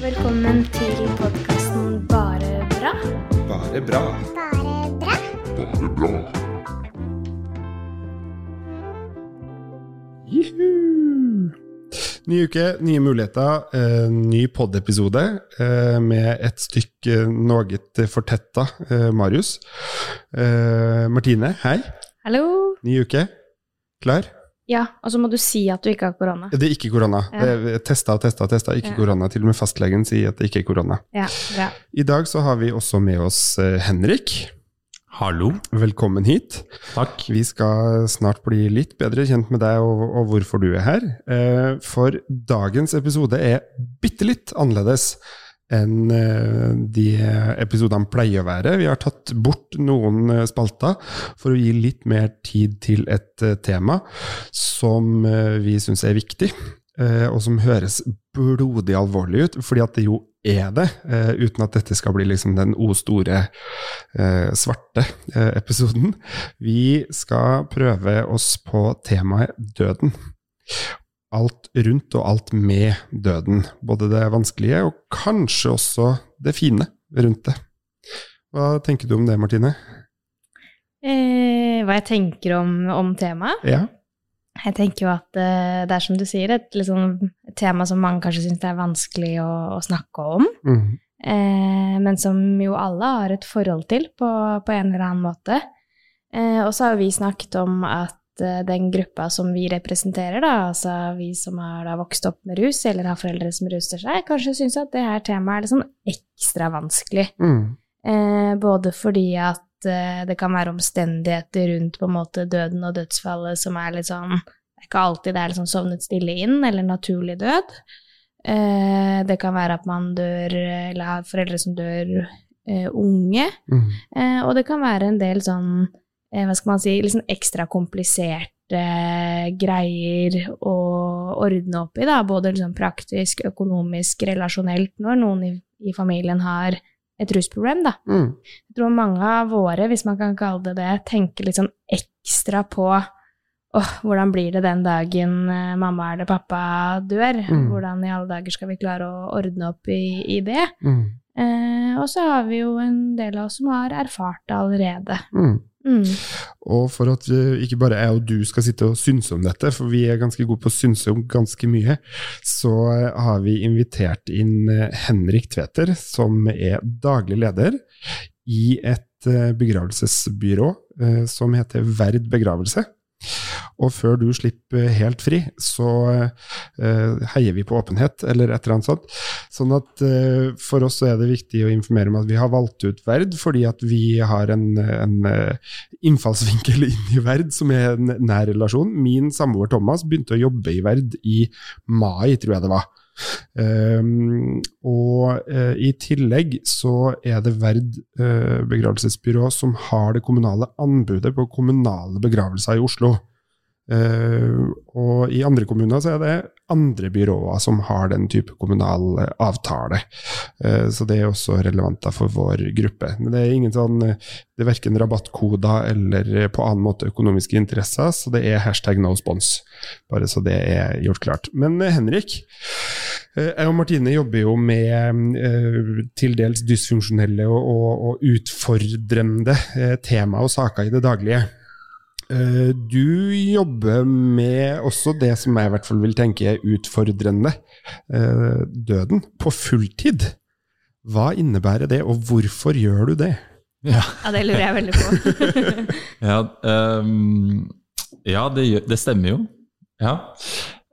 Velkommen til podkasten Bare bra. Bare bra. Bare bra. Bare Juhu! Ny uke, nye muligheter, eh, ny pod-episode eh, med et stykke noe fortetta eh, Marius. Eh, Martine, hei. Hallo. Ny uke. Klar? Ja, og så må du si at du ikke har korona. Det er ikke korona. Ja. Det Testa og testa og testa, ikke Ja. korona. Til og med fastlegen sier at det ikke er korona. Ja, bra. I dag så har vi også med oss eh, Henrik. Hallo. Velkommen hit. Takk. Vi skal snart bli litt bedre kjent med deg og, og hvorfor du er her. Eh, For dagens episode er bitte litt annerledes enn eh, de episodene pleier å være. Vi har tatt bort noen eh, spalter for å gi litt mer tid til et eh, tema som vi syns er viktig, og som høres blodig alvorlig ut, fordi at det jo er det, uten at dette skal bli liksom den o store svarte episoden. Vi skal prøve oss på temaet døden. Alt rundt og alt med døden. Både det vanskelige og kanskje også det fine rundt det. Hva tenker du om det, Martine? Eh, hva jeg tenker om, om temaet? Ja? Jeg tenker jo at eh, det er som du sier, et, liksom, et tema som mange kanskje syns er vanskelig å, å snakke om. Mm. eh, men som jo alle har et forhold til på, på en eller annen måte. Eh, og så har vi snakket om at eh, den gruppa som vi representerer, da, altså vi som har vokst opp med rus, eller har foreldre som ruster seg, kanskje syns at det her temaet er litt sånn ekstra vanskelig. Mm. Eh, både fordi at eh, det kan være omstendigheter rundt på en måte døden og dødsfallet som er litt sånn Det er ikke alltid det er liksom sovnet stille inn, eller naturlig død. Eh, det kan være at man dør, eller har foreldre som dør eh, unge. Mm. Eh, og det kan være en del sånn, hva skal man si, sånn ekstra kompliserte greier å ordne opp i, da. Både liksom praktisk, økonomisk, relasjonelt, når noen i, i familien har et rusproblem, da. Mm. Jeg tror mange av våre, hvis man kan kalle det det, tenker litt sånn ekstra på åh, hvordan blir det den dagen eh, mamma eller pappa dør? Mm. Hvordan i alle dager skal vi klare å ordne opp i, i det? Mm. Eh, og så har vi jo en del av oss som har erfart det allerede. Mhm. Mm. Og for at eh, ikke bare jeg og du skal sitte og synse om dette, for vi er ganske gode på å synse om ganske mye, så eh, har vi invitert inn eh, Henrik Tveter, som er daglig leder i et begravelsesbyrå som heter Verd begravelse. Og før du slipper helt fri, så eh, heier vi på åpenhet, eller et eller annet sånt. Sånn at eh, for oss så er det viktig å informere om at vi har valgt ut Verd fordi at vi har en, en eh, innfallsvinkel inn i Verd som er en nær relasjon. Min samboer Thomas begynte å jobbe i Verd i mai, tror jeg det var. Um, og eh, i tillegg så er det Verd eh, begravelsesbyrå som har det kommunale anbudet på kommunale begravelser i Oslo. Eh, og i andre kommuner så er det andre byråer som har den type kommunal eh, avtale. Eh, så det er også relevant for vår gruppe. Men det er ingen sånn Det er verken rabattkoder eller på annen måte økonomiske interesser, så det er hashtag no spons. Bare så det er gjort klart. Men Henrik, jeg og Martine jobber jo med eh, til dels dysfunksjonelle og, og, og utfordrende eh, tema og saker i det daglige. Eh, Du jobber med også det som jeg i hvert fall vil tenke er utfordrende, eh, døden, på fulltid. Hva innebærer det, og hvorfor gjør du det? Ja, Ja, det lurer jeg veldig på. ja, um, ja det, det stemmer jo. Ja.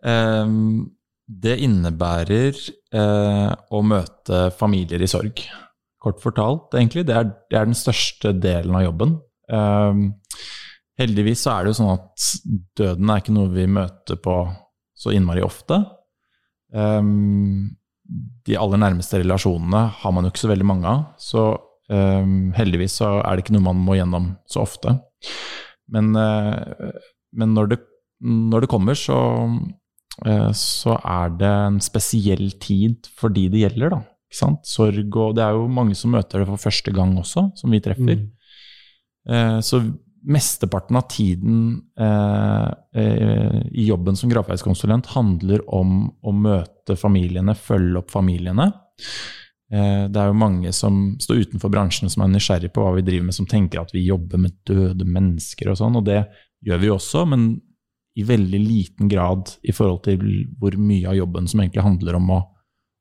Ehm, det innebærer eh, å møte familier i sorg. Kort fortalt, egentlig. Det er, det er den største delen av jobben. Eh, heldigvis så er det jo sånn at døden er ikke noe vi møter på så innmari ofte. Eh, de aller nærmeste relasjonene har man jo ikke så veldig mange av, så ehm, heldigvis så er det ikke noe man må gjennom så ofte. Men, eh, men når, det, når det kommer, så, så er det en spesiell tid for de det gjelder, da. Sorg og Det er jo mange som møter det for første gang også, som vi treffer. Mm. Eh, Så mesteparten av tiden eh, eh, i jobben som gravferdskonsulent handler om å møte familiene, følge opp familiene. Eh, det er jo mange som står utenfor bransjen som er nysgjerrig på hva vi driver med, som tenker at vi jobber med døde mennesker og sånn, og det gjør vi også, men i veldig liten grad i forhold til hvor mye av jobben som egentlig handler om å,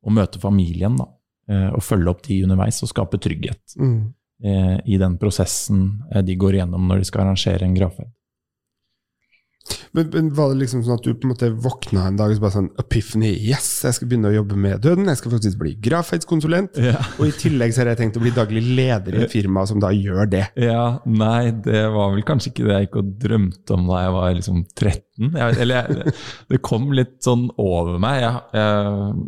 å møte familien, da. eh, Og følge opp de underveis og skape trygghet Mm. eh, i den prosessen eh, de går igjennom når de skal arrangere en gravferd. Men, men Var det liksom sånn at du på en måte våkna en dag og så bare sånn Epiphany, yes, jeg skal begynne å jobbe med døden, jeg skal faktisk bli gravferdskonsulent. Ja. Og i tillegg så har jeg tenkt å bli daglig leder i et firma som da gjør det. Ja, nei, det var vel kanskje ikke det jeg gikk og drømte om da jeg var liksom 13. Jeg, eller jeg, det kom litt sånn over meg. Jeg, jeg,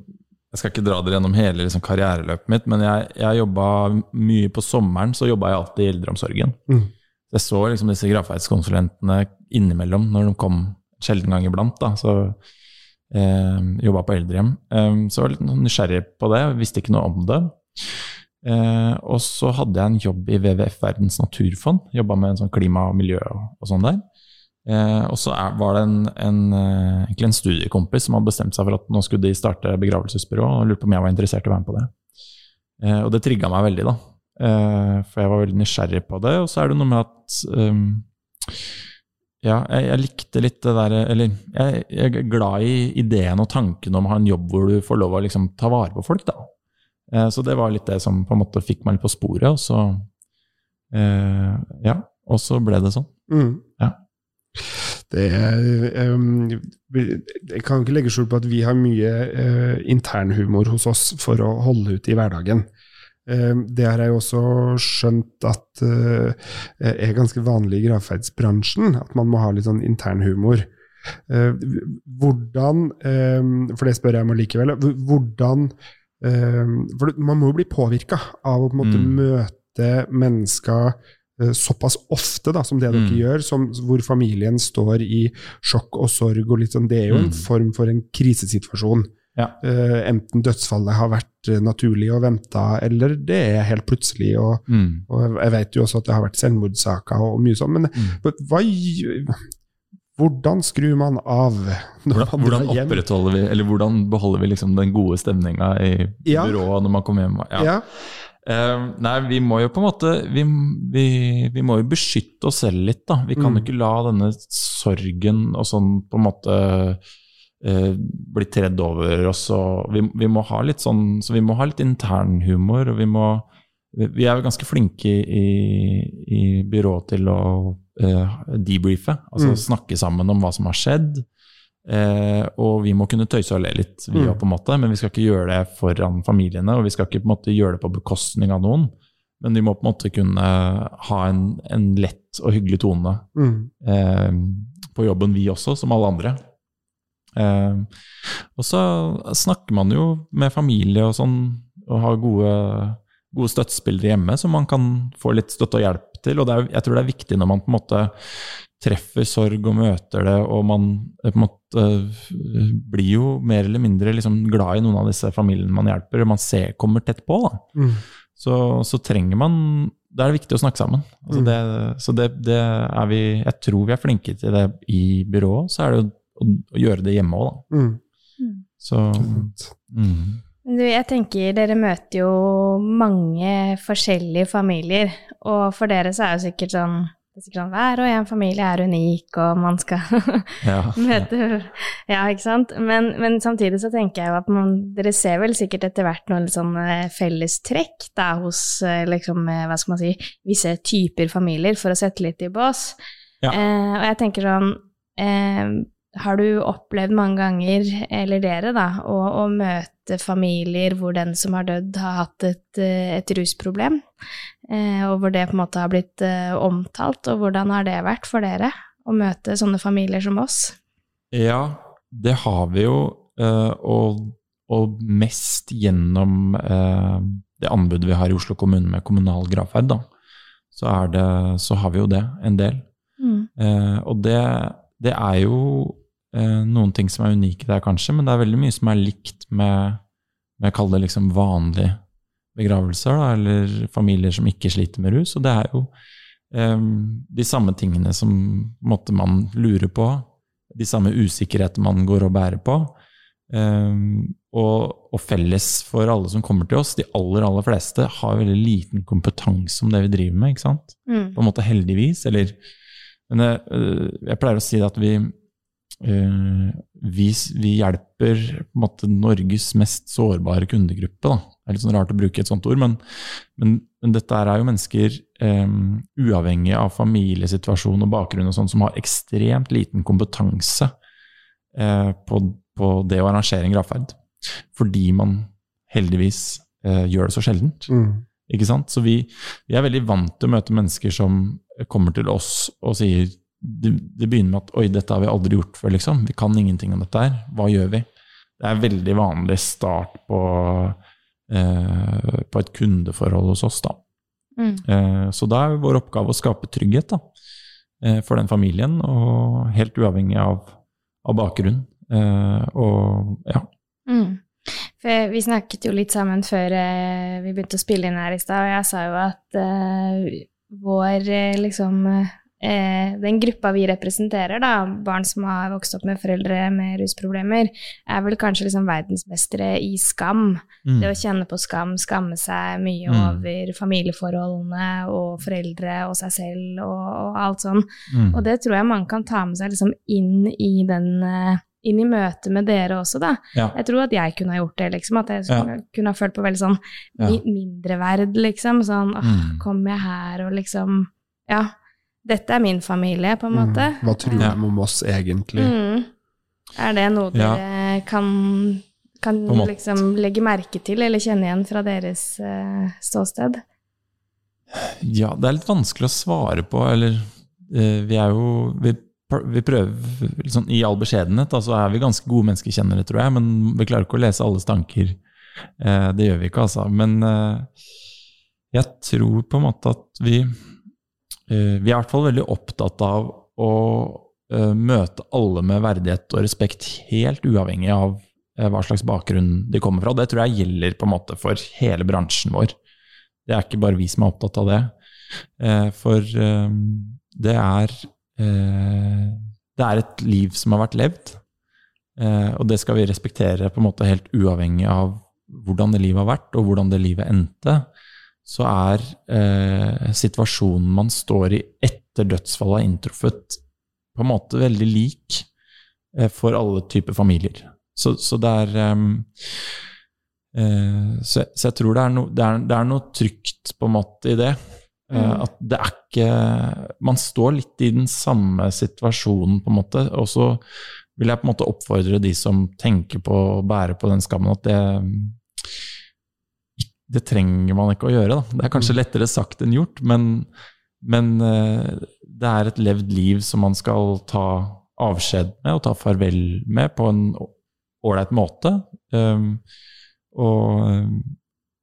jeg skal ikke dra dere gjennom hele liksom, karriereløpet mitt, men jeg, jeg jobba mye på sommeren, så jobba jeg alltid i eldreomsorgen. Mm. Jeg så liksom disse gravferdskonsulentene innimellom når de kom sjelden gang iblant. da, så eh, Jobba på eldrehjem. Eh, så var jeg litt nysgjerrig på det, visste ikke noe om det. Eh, og så hadde jeg en jobb i WWF Verdens naturfond. Jobba med en sånn klima og miljø og, og sånn der. Eh, og så var det en, en, eh, en studiekompis som hadde bestemt seg for at nå skulle de starte begravelsesbyrå, og lurte på om jeg var interessert i å være med på det. Eh, og det trigga meg veldig, da. Eh, for jeg var veldig nysgjerrig på det. Og så er det noe med at ehm, ja, jeg, jeg likte litt det derre Eller jeg, jeg er glad i ideen og tanken om å ha en jobb hvor du får lov å liksom ta vare på folk, da. Eh, så det var litt det som på en måte fikk meg litt på sporet, og så eh, Ja, og så ble det sånn. Mm. Ja. Det er, um, jeg kan ikke legge skjul på at vi har mye uh, internhumor hos oss for å holde ut i hverdagen. Um, det har jeg også skjønt at uh, er ganske vanlig i gravferdsbransjen, at man må ha litt sånn internhumor. Uh, hvordan, for det spør jeg om likevel, hvordan For man må jo bli påvirka av å på en måte Mm. møte mennesker eh, såpass ofte da, som det dere Mm. gjør, som, hvor familien står i sjokk og sorg. og litt sånn, Det er jo en Mm. form for en krisesituasjon. Ja. Uh, enten dødsfallet har vært eh, naturlig og venta, eller det er helt plutselig. Og, Mm. og jeg vet jo også at det har vært selvmordssaker og, mye sånn. Men Mm. hva, hvordan skrur man av Hvordan, hvordan opprettholder vi, eller hvordan beholder vi liksom den gode stemninga i Ja. byrået når man kommer hjem? Ja. Ja. Uh, nei, vi må jo på en måte Vi, vi, vi må jo beskytte oss selv litt, da. Vi kan Mm. ikke la denne sorgen og sånn på en måte eh, bli tredd over oss. Og vi, vi må ha litt sånn Så vi må ha litt internhumor, vi må Vi er jo ganske flinke i, i, i byrået til å uh, debriefe, altså Mm. snakke sammen om hva som har skjedd. Uh, og vi må kunne tøyse og le litt, vi Mm. på en måte, men vi skal ikke gjøre det foran familiene. Og vi skal ikke på en måte gjøre det på bekostning av noen, men vi må på en måte kunne ha en, en lett og hyggelig tone Mm. uh, på jobben, vi også, som alle andre. Eh, og så snakker man jo med familie og sånn, og har gode, gode støttespillere hjemme som man kan få litt støtte og hjelp til. Og det er, jeg tror det er viktig når man på en måte treffer sorg og møter det, og man eh, på en måte eh, blir jo mer eller mindre liksom glad i noen av disse familiene man hjelper, og man ser, kommer tett på. da Mm. så, så trenger man Da er det viktig å snakke sammen. Altså Mm. så det, det er vi Jeg tror vi er flinke til det i byrået. Så er det jo å, å gjøre det hjemme òg, da. Mm. Så mm. Du, jeg tenker dere møter jo mange forskjellige familier, og for dere så er det sikkert sånn, det er sikkert sånn hver og en familie er unik, og man skal ja. møte Ja, ikke sant? Men, men samtidig så tenker jeg jo at man, dere ser vel sikkert etter hvert noen sånn eh, fellestrekk da hos eh, liksom, eh, hva skal man si, visse typer familier, for å sette litt i bås. Ja. Eh, og jeg tenker sånn eh, Har du opplevd mange ganger, eller dere, da, å, å møte familier hvor den som har dødd, har hatt et, et rusproblem? Eh, og hvor det på en måte har blitt eh, omtalt, og hvordan har det vært for dere? Å møte sånne familier som oss? ja, det har vi jo. eh, og, og mest gjennom eh, det anbudet vi har i Oslo kommune med kommunal gravferd, da. Så, det, så har vi jo det en del. Mm. Eh, og det, det er jo noen ting som er unike der, kanskje, men det er veldig mye som er likt med, med kall det liksom vanlige begravelser, da, eller familier som ikke sliter med rus. Og det er jo eh, de samme tingene som måtte man lure på. De samme usikkerheter man går og bærer på. Eh, og, og felles for alle som kommer til oss, de aller, aller fleste, har veldig liten kompetanse om det vi driver med. ikke sant? Mm. På en måte heldigvis, eller Men jeg, øh, jeg pleier å si at vi vi, vi hjelper måte Norges mest sårbare kundegruppe. Da. Det er litt sånn rart å bruke et sånt ord, men, men, men dette er jo mennesker um, uavhengig av familiesituasjon og bakgrunn og sånt, som har ekstremt liten kompetanse uh, på, på det å arrangere en gravferd. Fordi man heldigvis uh, gjør det så sjeldent. Mm. Ikke sant? Så vi, vi er veldig vant til å møte mennesker som kommer til oss og sier Det, det begynner med at 'oi, dette har vi aldri gjort før', liksom. Vi kan ingenting om dette her. Hva gjør vi? Det er en veldig vanlig start på, eh, på et kundeforhold hos oss, da. Mm. Eh, så da er vår oppgave å skape trygghet da, eh, for den familien, og helt uavhengig av, av bakgrunn. Eh, og ja. Mm. For vi snakket jo litt sammen før eh, vi begynte å spille inn her i stad, og jeg sa jo at eh, vår liksom Den gruppa vi representerer, da, barn som har vokst opp med foreldre med rusproblemer, er vel kanskje liksom verdensmestere i skam. Mm. Det å kjenne på skam, skamme seg mye Mm. over familieforholdene og foreldre og seg selv og, og alt sånn. Mm. Og det tror jeg man kan ta med seg liksom inn i den eh, inn i møtet med dere også, da. Ja. Jeg tror at jeg kunne ha gjort det, liksom. At jeg Ja. kunne ha følt på veldig sånn Ja. mi mindreverd, liksom. Sånn åh, Mm. kommer jeg her og liksom Ja, dette er min familie, på en måte. Mm. Hva tror Ja. de om oss egentlig? Mm. Er det noe Ja. kan, kan liksom legge merke til, eller kjenne igjen fra deres uh, ståsted? Ja, det er litt vanskelig å svare på, eller uh, vi er jo vi, vi prøver liksom, I all beskjedenhet, da, så er vi ganske gode menneskekjennere, tror jeg, men vi klarer ikke å lese alles tanker. Eh, det gjør vi ikke, altså. Men eh, jeg tror på en måte at vi Vi er i hvert fall veldig opptatt av å eh, møte alle med verdighet og respekt, helt uavhengig av eh, hva slags bakgrunn de kommer fra. Det tror jeg gjelder på en måte for hele bransjen vår. Det er ikke bare vi som er opptatt av det. Eh, for eh, det er eh, Det er et liv som har vært levd. Eh, og det skal vi respektere på en måte helt uavhengig av hvordan det livet har vært, og hvordan det livet endte. Så er eh, situasjonen man står i etter dødsfallet er inntruffet, på en måte veldig lik eh, for alle typer familier. Så, så det er eh, Eh, så, så jeg tror det er, no, det, er, det er noe trygt på en måte i det. Eh, Mm. At det er ikke Man står litt i den samme situasjonen, på en måte. Og så vil jeg på en måte oppfordre de som tenker på å bære på den skammen, at det det trenger man ikke å gjøre. Da. Det er kanskje lettere sagt enn gjort, men, men eh, det er et levd liv som man skal ta avskjed med og ta farvel med på en ålreit måte. Um, og,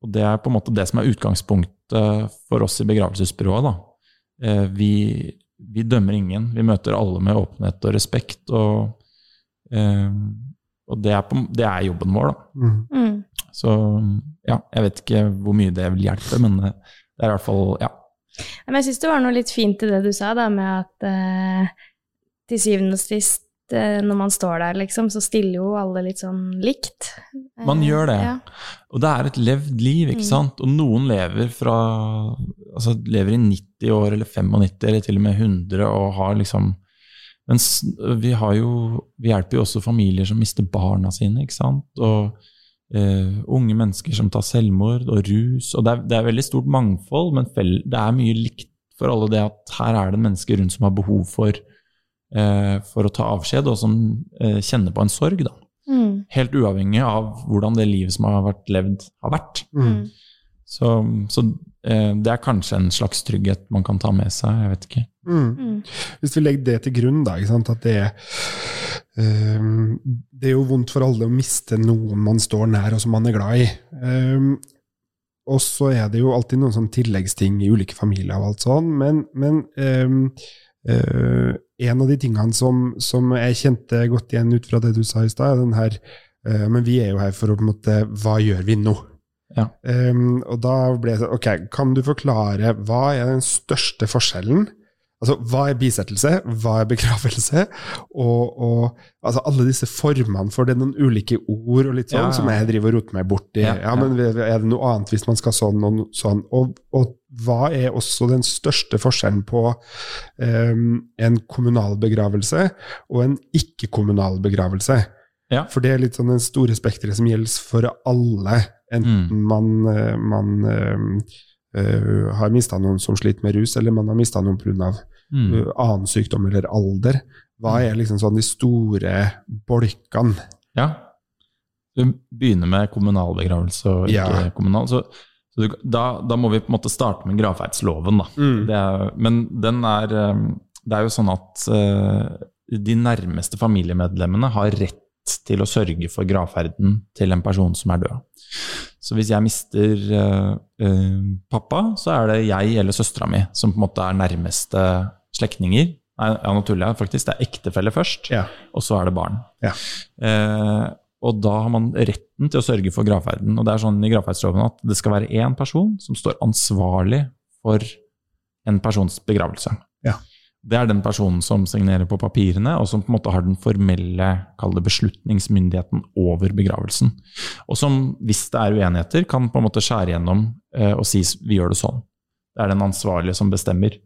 og det er på en måte det som er utgangspunktet for oss i begravelsesbyrået. Da. Eh, vi, vi dømmer ingen, vi møter alle med åpenhet og respekt. Og, eh, og det, er på, det er jobben vår, da. Mm. Så ja, jeg vet ikke hvor mye det vil hjelpe, men det er i hvert fall ja. Men jeg syns det var noe litt fint i det du sa, da, med at eh, til syvende og sist, eh, når man står der, liksom, så stiller jo alle litt sånn likt. Man Eh, gjør det. Ja. Og det er et levd liv, ikke Mm. sant? Og noen lever fra Altså lever i 90 år eller 95 eller til og med 100 og har liksom Mens vi har jo Vi hjelper jo også familier som mister barna sine, ikke sant? Og eh, unge mennesker som tar selvmord, og rus. Og det er, det er veldig stort mangfold, men fell, det er mye likt for alle det at her er det mennesker rundt som har behov for, uh, for å ta avskjed, og som uh, kjenner på en sorg. da. Mm. Helt uavhengig av hvordan det livet som har vært levd, har vært. Mm. Mm. Så, så eh, det er kanskje en slags trygghet man kan ta med seg, jeg vet ikke. Mm. Mm. Hvis vi legger det til grunn, da, ikke sant, at det er ehm, Det er jo vondt for alle å miste noen man står nær og som man er glad i. Um, og så er det jo alltid noen sånn tilleggsting i ulike familier og alt sånn, men, men um, uh, en av de tingene som, som jeg kjente godt igjen ut fra det du sa i stad, er den her uh, Men vi er jo her for å på en måte Hva gjør vi nå? Ja. Og da ble det sånn Ok, kan du forklare hva er den største forskjellen? Altså, hva er bisettelse? Hva er begravelse? Og, og altså, alle disse formene for det noen ulike ord og litt sånn Ja, ja. som jeg driver og roter meg borti. Ja, Ja, men er det noe annet hvis man skal sånn og sånn? Og, og hva er også den største forskjellen på um, en kommunal begravelse og en ikke-kommunal begravelse? Ja. For det er litt sånn den store spekteret som gjelder for alle, enten Mm. man, eh, man um, Uh, har mista noen som sliter med rus, eller man har mista noen pga. Mm. uh, annen sykdom eller alder. Hva er liksom sånn de store bolkene? Ja. Du begynner med kommunal begravelse og ikke Ja. kommunal. Så, så du, da, da må vi på en måte starte med gravferdsloven, da. Det er, men den er eh, Det er jo sånn at uh, de nærmeste familiemedlemmene har rett til å sørge for gravferden til en person som er død. Så hvis jeg mister eh, pappa, så er det jeg eller søstera mi som på en måte er nærmeste slektninger. Nei, ja, nå tuller jeg faktisk. Det er ektefelle først, Ja. og så er det barn. Ja. Eh, og da har man retten til å sørge for gravferden. Og det er sånn i gravferdsloven at det skal være én person som står ansvarlig for en persons begravelse. Det er den personen som signerer på papirene, og som på en måte har den formelle beslutningsmyndigheten over begravelsen. Og som, hvis det er uenigheter, kan på en måte skjære gjennom eh, og si vi gjør det sånn. Det er den ansvarlige som bestemmer.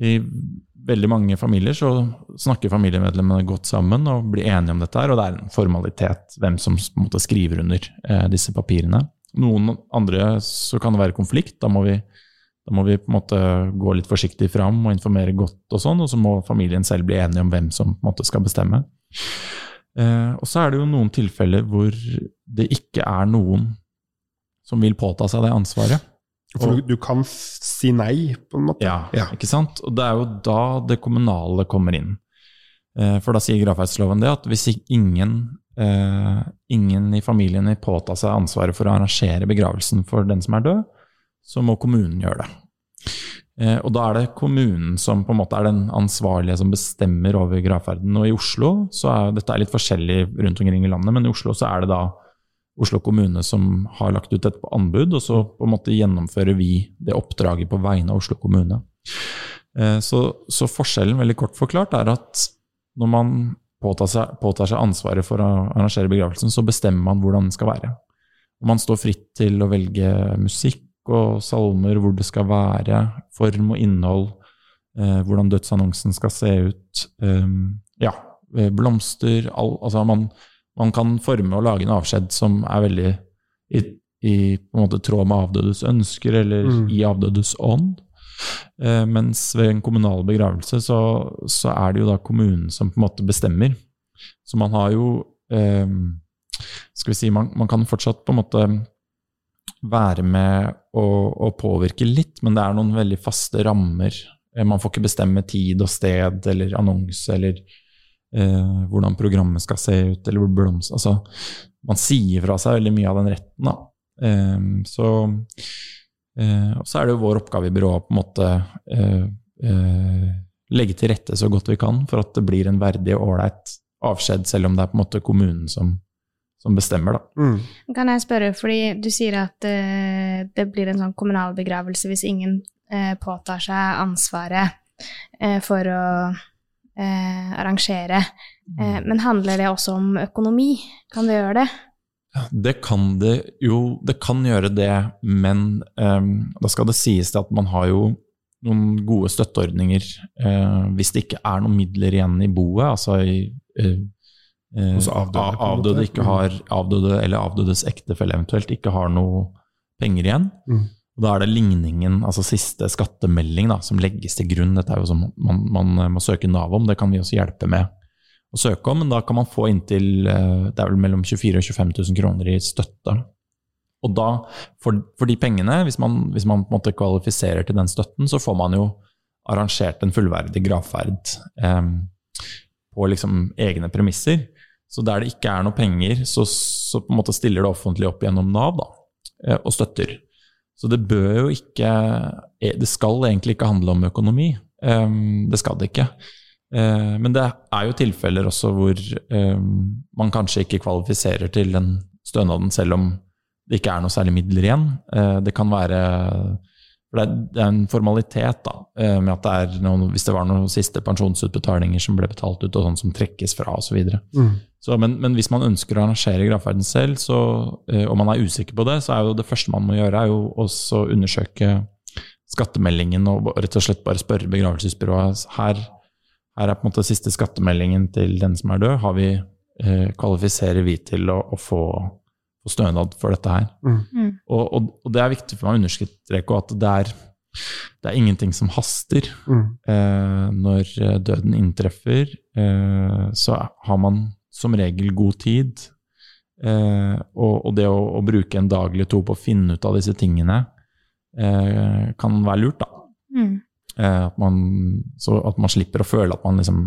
I veldig mange familier så snakker familiemedlemmene godt sammen og blir enige om dette, her, og det er en formalitet hvem som på en måte skriver under eh, disse papirene. Noen andre så kan det være konflikt. Da må vi, da må vi på en måte gå litt forsiktig fram og informere godt, og sånn, og så må familien selv bli enige om hvem som på en måte skal bestemme. Eh, og så er det jo noen tilfeller hvor det ikke er noen som vil påta seg det ansvaret. For Og- du, kan si nei, på en måte. Ja, Ja. ikke sant? Og det er jo da det kommunale kommer inn. Eh, For da sier gravferdsloven det at hvis ingen, eh, ingen i familien vil påta seg ansvaret for å arrangere begravelsen for den som er død, så må kommunen gjøre det. Eh, Og da er det kommunen som på en måte er den ansvarlige som bestemmer over gravferden. Og i Oslo så er dette er litt forskjellig rundt omkring i landet, men i Oslo så er det da Oslo kommune som har lagt ut dette på anbud, og så på en måte gjennomfører vi det oppdraget på vegne av Oslo kommune. Eh, Så, så forskjellen, veldig kort forklart, er at når man påtar seg, påtar seg ansvaret for å arrangere begravelsen, så bestemmer man hvordan den skal være. Og man står fritt til å velge musikk og salmer, hvor det skal være, form og innhold, eh, hvordan dødsannonsen skal se ut, eh, ja, eh, blomster, all, altså man, man kan forme og lage en avskjed som er veldig i, i måte tråd med avdødes ønsker, eller Mm. i avdødes ånd. Eh, mens ved en kommunal begravelse så, så er det jo da kommunen som på en måte bestemmer. Så man har jo eh, Skal vi si man, man kan fortsatt på en måte være med og, og påvirke litt, men det er noen veldig faste rammer. Eh, Man får ikke bestemme tid og sted eller annonse eller eh, hvordan programmet skal se ut, eller hvor blomst... Altså, man sier fra seg veldig mye av den retten, da. Eh, så eh, Og så er det jo vår oppgave i byrået å en måte eh, eh, legge til rette så godt vi kan for at det blir en verdig og ålreit avskjed, selv om det er på en måte kommunen som, som bestemmer, da. Mm. Kan jeg spørre, fordi du sier at uh, det blir en sånn kommunal begravelse hvis ingen uh, påtar seg ansvaret uh, for å eh, arrangere. Eh, men handler det også om økonomi? Kan det gjøre det? Det kan det jo, det kan gjøre det, men um, da skal det sies til at man har jo noen gode støtteordninger eh, hvis det ikke er noen midler igjen i boet, altså i eh, eh, avdøde, avdøde, ikke har, avdøde eller avdødes ektefelle eventuelt ikke har noe penger igjen. Mm. Da er det ligningen, altså siste skattemelding, da, som legges til grunn. Dette er jo som man, man må søke Nav om, det kan vi også hjelpe med å søke om, men da kan man få inntil eh, det er vel mellom 24 000 og 25 000 kroner i støtte. Og da, for, for de pengene, hvis man, hvis man på en måte kvalifiserer til den støtten, så får man jo arrangert en fullverdig gravferd eh, på liksom egne premisser. Så der det ikke er noe penger, så, så på en måte stiller det offentlige opp gjennom Nav da, eh, og støtter. Så det bør jo ikke eh, Det skal egentlig ikke handle om økonomi. Eh, det skal det ikke. Eh, Men det er jo tilfeller også hvor eh, man kanskje ikke kvalifiserer til den stønaden, selv om det ikke er noe særlig midler igjen. Det kan være for det er, en formalitet da, eh, med at det er noen, hvis det var noen siste pensjonsutbetalinger som ble betalt ut, og sånn som trekkes fra osv. Mm. Så, men, men hvis man ønsker å arrangere gravferden selv, så, eh, og man er usikker på det, så er jo det første man må gjøre, er jo også undersøke skattemeldingen og rett og slett bare spørre begravelsesbyrået. Her, her er på en måte siste skattemeldingen til den som er død. Har vi, eh, kvalifiserer vi til å, å få, få stønad for dette her? Mm. Mm. Og, og, og det er viktig for meg å understreke at det er, det er ingenting som haster. Mm. Eh, når eh, døden inntreffer, eh, så har man som regel god tid. Eh, og, og det å, å bruke en dag eller to på å finne ut av disse tingene eh, kan være lurt, da. Mm. Eh, at, man, så at man slipper å føle at man liksom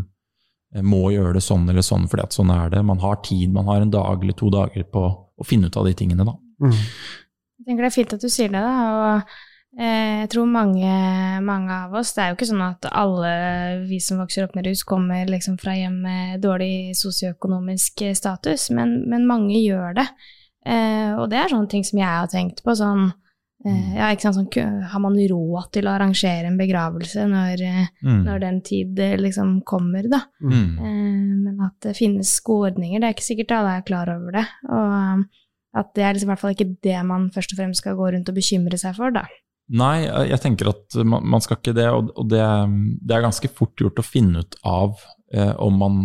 må gjøre det sånn eller sånn fordi at sånn er det. Man har tid, man har en dag eller to dager på å finne ut av de tingene, da. Mm. Jeg tenker det er fint at du sier det, da. Og eh, jeg tror mange, mange av oss Det er jo ikke sånn at alle vi som vokser opp med rus, kommer liksom fra hjem med dårlig sosioøkonomisk status, men, men mange gjør det. Eh, og det er sånne ting som jeg har tenkt på. sånn eh, ja, ikke sant, sånn, Har man råd til å arrangere en begravelse når, mm. når den tid eh, liksom kommer, da? Mm. Eh, men at det finnes gode ordninger, det er ikke sikkert alle er klar over det. Og at det er liksom i hvert fall ikke det man først og fremst skal gå rundt og bekymre seg for, da. Nei, jeg tenker at man, man skal ikke det, og, og det, det er ganske fort gjort å finne ut av eh, om man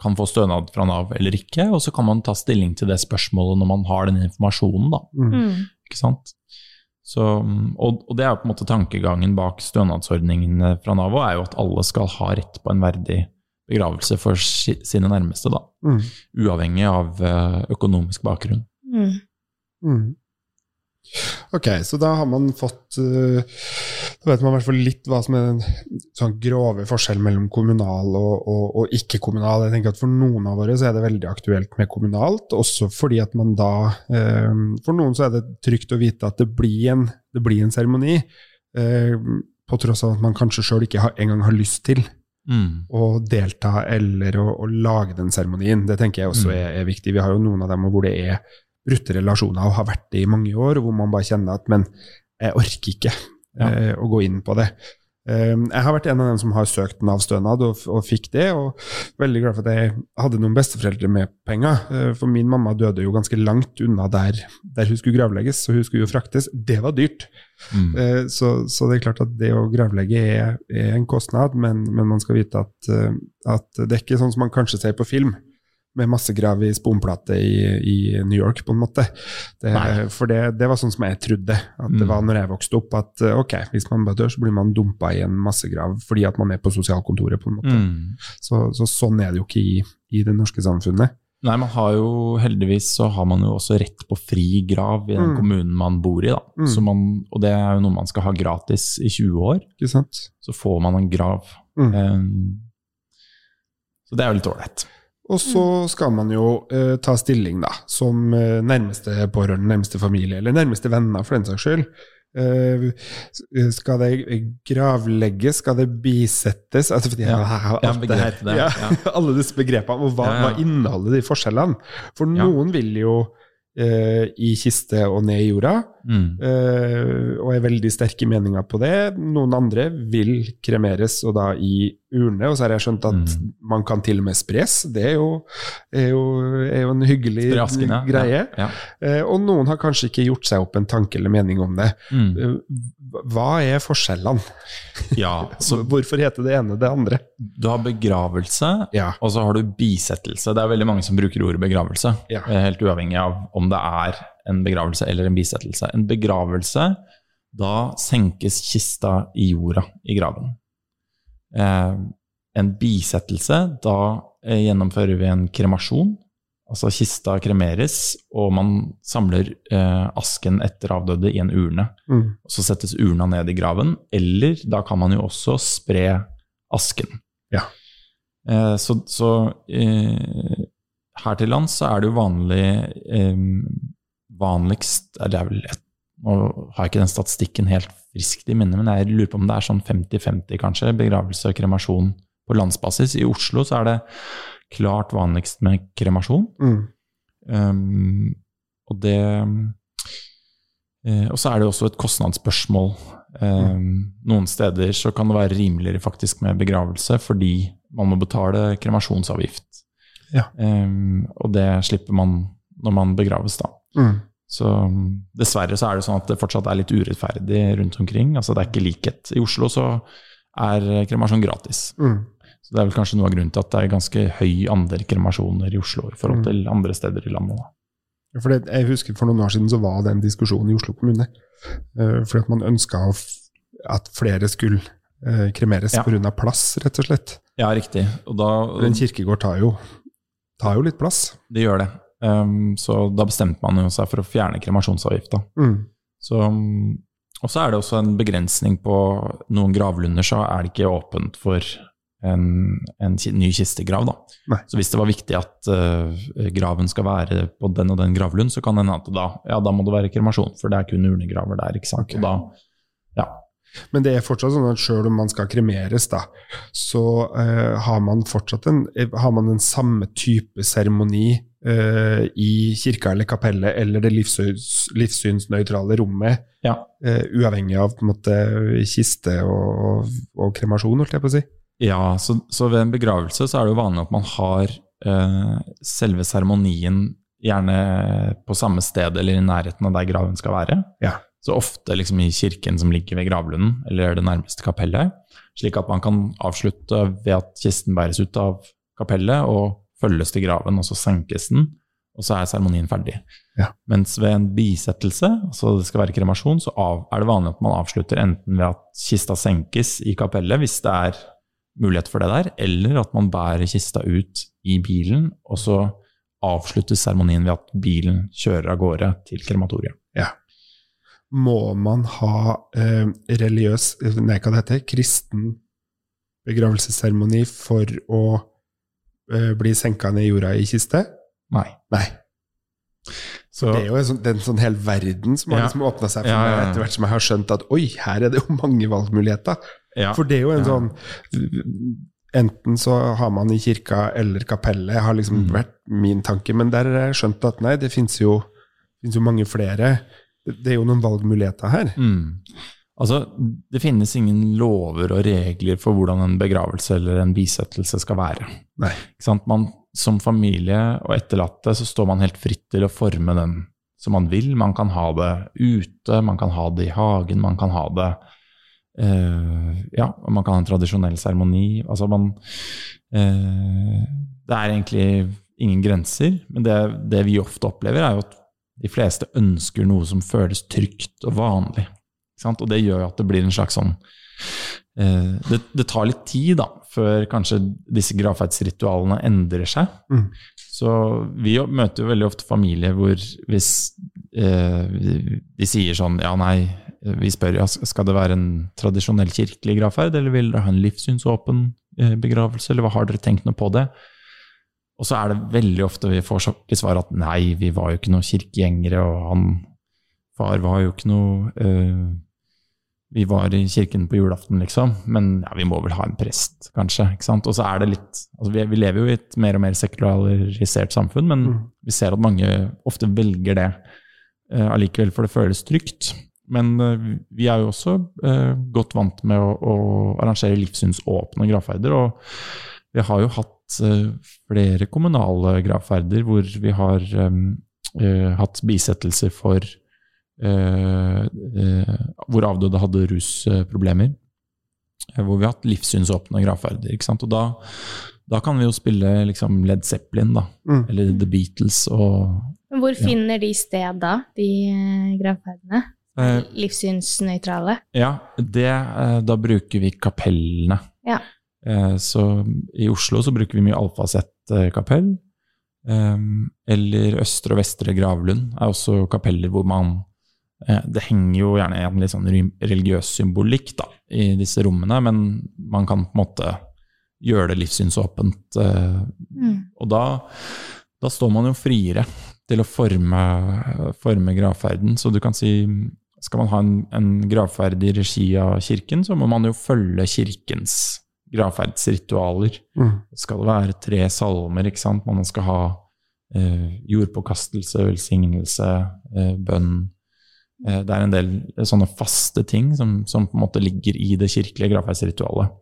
kan få stønad fra Nav eller ikke, og så kan man ta stilling til det spørsmålet når man har den informasjonen, da. Mm. Mm. Ikke sant? Så, og, og det er jo på en måte tankegangen bak stønadsordningene fra Nav, er jo at alle skal ha rett på en verdig begravelse for si, sine nærmeste, da. Mm. Uavhengig av eh, økonomisk bakgrunn. Mm. Mm. Ok, så da har man fått eh, Da vet man i hvert fall litt hva som er den sånn grove forskjellen mellom kommunal og, og, og ikke-kommunal. Jeg tenker at For noen av våre så er det veldig aktuelt med kommunalt, også fordi at man da eh, For noen så er det trygt å vite at det blir en, det blir en seremoni, eh, på tross av at man kanskje sjøl ikke har, engang har lyst til Mm. å delta eller å, å lage den seremonien. Det tenker jeg også Mm. er, er viktig. Vi har jo noen av dem hvor det er brutte relasjoner og har vært det i mange år, hvor man bare kjenner at men jeg orker ikke Ja. eh, å gå inn på det. Eh, jeg har vært en av dem som har søkt Nav-stønad og, og fikk det, og veldig glad for at jeg hadde noen besteforeldre med penger. Eh, for min mamma døde jo ganske langt unna der, der hun skulle gravlegges, så hun skulle jo fraktes. Det var dyrt. Mm. Eh, Så, så det er klart at det å gravlegge er, er en kostnad, men, men man skal vite at, eh, at det er ikke sånn som man kanskje ser på film, med massegrav i sponplate i, i New York, på en måte. Det, for det, det var sånn som jeg trodde at det Mm. var når jeg vokste opp, at eh, ok, hvis man bare dør, så blir man dumpa i en massegrav fordi at man er på sosialkontoret, på en måte. Mm. Så, så sånn er det jo ikke i, i det norske samfunnet. Nei, man har jo heldigvis så har man jo også rett på fri grav i den Mm. kommunen man bor i. da. Mm. Så man, og det er jo noe man skal ha gratis i 20 år. Ikke sant? Så får man en grav. Mm. Um, så det er jo litt ålreit. Og så skal man jo eh, ta stilling, da, som eh, nærmeste pårørende, nærmeste familie, eller nærmeste venner, for den saks skyld. Eh, skal det gravlegges? Skal det bisettes? Altså, fordi, Ja. ja, Ja, det det, alle disse begrepene. Og hva, Ja, ja. hva inneholder de forskjellene? For Ja. noen vil jo eh, i kiste og ned i jorda, Mm. eh, og er veldig sterke meninger på det. Noen andre vil kremeres, og da i urne. Og så har jeg skjønt at Mm. man kan til og med spres. Det er jo, er jo, er jo en hyggelig asken, ja. greie. Ja. Eh, og noen har kanskje ikke gjort seg opp en tanke eller mening om det. Mm. Eh, hva er forskjellene? ja, så Hvorfor heter det ene det andre? du har begravelse, og så har du bisettelse. Det er veldig mange som bruker ordet begravelse, eh, helt uavhengig av om det er en begravelse eller en bisettelse. En begravelse, da senkes kista i jorda i graven. Eh, en bisettelse, da eh, gjennomfører vi en kremasjon. Altså kista kremeres, og man samler eh, asken etter avdøde i en urne. Mm. Så settes urna ned i graven, eller da kan man jo også spre asken. Ja. Eh, så så eh, her til lands så er det jo vanlig eh, Vanligst er det vel et, Nå har jeg ikke den statistikken helt friskt i minne, men jeg lurer på om det er sånn 50-50 kanskje, begravelse og kremasjon på landsbasis. I Oslo så er det klart vanligst med kremasjon. Mm. Um, og det Eh, og så er det også et kostnadsspørsmål. Eh, Noen steder så kan det være rimeligere faktisk med begravelse fordi man må betale kremasjonsavgift. Ja. Um, og det slipper man når man begraves, da. Mm. Så mm, dessverre så er det sånn at det fortsatt er litt urettferdig rundt omkring. Altså det er ikke likhet. I Oslo så er kremasjon gratis. Mm. Så det er vel kanskje noe av grunnen til at det er ganske høy andel kremasjoner i Oslo i forhold Mm. til andre steder i landet. Da. For det, jeg husker For noen år siden så var det en diskusjon i Oslo kommune. Uh, fordi at man ønska at flere skulle uh, kremeres Ja. pga. plass, rett og slett. Ja, riktig. Og da, En kirkegård tar jo, tar jo litt plass. det gjør det. Um, så da bestemte man jo seg for å fjerne kremasjonsavgifta. Mm. Så, um, og så er det også en begrensning på noen gravlunder, så er det ikke åpent for en, en ny kistegrav. Da. Nei. Så hvis det var viktig at uh, graven skal være på den og den gravlund, så kan det hende at da, ja, da må det være kremasjon, for det er kun urnegraver der. ikke sant? Okay. Og da, ja, Men det er fortsatt sånn at selv om man skal kremeres, da, så uh, har man fortsatt en, eh, har man den samme type seremoni uh, i kirka eller kapellet eller det livssyns, livssynsnøytrale rommet, Ja. uh, uavhengig av på en måte, kiste og, og kremasjon, holdt jeg på å si. Ja, så, så ved en begravelse så er det jo vanlig at man har selve seremonien gjerne på samme sted eller i nærheten av der graven skal være. Ja. Så ofte liksom i kirken som ligger ved gravlunden, eller det nærmeste kapellet. Slik at man kan avslutte ved at kisten bæres ut av kapellet og følges til graven, og så senkes den, og så er seremonien ferdig. Ja. Mens ved en bisettelse, altså det skal være kremasjon, så av, er det vanlig at man avslutter enten ved at kista senkes i kapellet, hvis det er mulighet for det der, eller at man bærer kista ut i bilen, og så avsluttes seremonien ved at bilen kjører av gårde til krematoriet. Må man ha eh, religiøs, nei, hva det heter, kristen begravelsesseremoni for å eh, bli senka ned i jorda i kiste? Nei. Nei. Så, Det er jo en sånn, en sånn hel verden som har Ja. liksom åpna seg for Ja, ja, meg etter hvert som jeg har skjønt at oi, her er det jo mange valgmuligheter. For det er jo en sånn Enten så har man i kirka eller kapellet, har liksom Mm. vært min tanke, men der har jeg skjønt at nei, det fins jo, jo mange flere. Det er jo noen valgmuligheter her. Mm. Altså, det finnes ingen lover og regler for hvordan en begravelse eller en bisettelse skal være. Nei. Man, som familie og etterlatte så står man helt fritt til å forme den som man vil. Man kan ha det ute, man kan ha det i hagen, man kan ha det eh, Ja, man kan ha en tradisjonell seremoni. Altså, man eh, Det er egentlig ingen grenser, men det, det vi ofte opplever, er jo at de fleste ønsker noe som føles trygt og vanlig. Og det gjør at det blir en slags sånn eh, det, det tar litt tid da, før kanskje disse gravferdsritualene endrer seg. Mm. Så vi møter jo veldig ofte familier hvor hvis eh, de sier sånn Ja, nei, vi spør ja, skal det være en tradisjonell kirkelig gravferd, eller vil dere ha en livssynsåpen eh, begravelse, eller hva har dere tenkt noe på det? Og så er det veldig ofte vi får svar at nei, vi var jo ikke noen kirkegjengere, og han far var jo ikke noe eh, Vi var i kirken på julaften, liksom, men ja, vi må vel ha en prest, kanskje. ikke sant? Og så er det litt altså vi, vi lever jo i et mer og mer sekularisert samfunn, men Mm. vi ser at mange ofte velger det eh, allikevel, for det føles trygt. Men uh, vi er jo også uh, godt vant med å, å arrangere livssynsåpne gravferder, og vi har jo hatt flere kommunale gravferder hvor vi har eh, eh, hatt bisettelser for eh, eh, hvor avdøde hadde rusproblemer. eh, hvor vi har hatt livssynsåpne gravferder. ikke sant? Og da, da kan vi jo spille liksom Led Zeppelin, da, Mm. eller The Beatles og Men hvor Ja. finner de sted da, de eh, gravferdene? eh, Livssynsnøytrale? Ja, det, eh, da bruker vi kapellene. Ja. Eh, Så i Oslo så bruker vi mye Alfaset eh, kapell. Eh, Eller Østre og Vestre Gravlund er også kapeller hvor man eh, Det henger jo gjerne en litt sånn religiøs symbolikk da, i disse rommene, men man kan på en måte gjøre det livssynsåpent. eh, Mm. Og da, da står man jo friere til å forme, forme gravferden. Så du kan si skal man ha en, en gravferd i regi av kirken, så må man jo følge kirkens gravferdsritualer. Mm. Skal det være tre salmer, ikke sant? Man skal ha eh, jordpåkastelse, velsignelse, eh, bønn, Eh, Det er en del sånne faste ting som, som på en måte ligger i det kirkelige gravferdsritualet.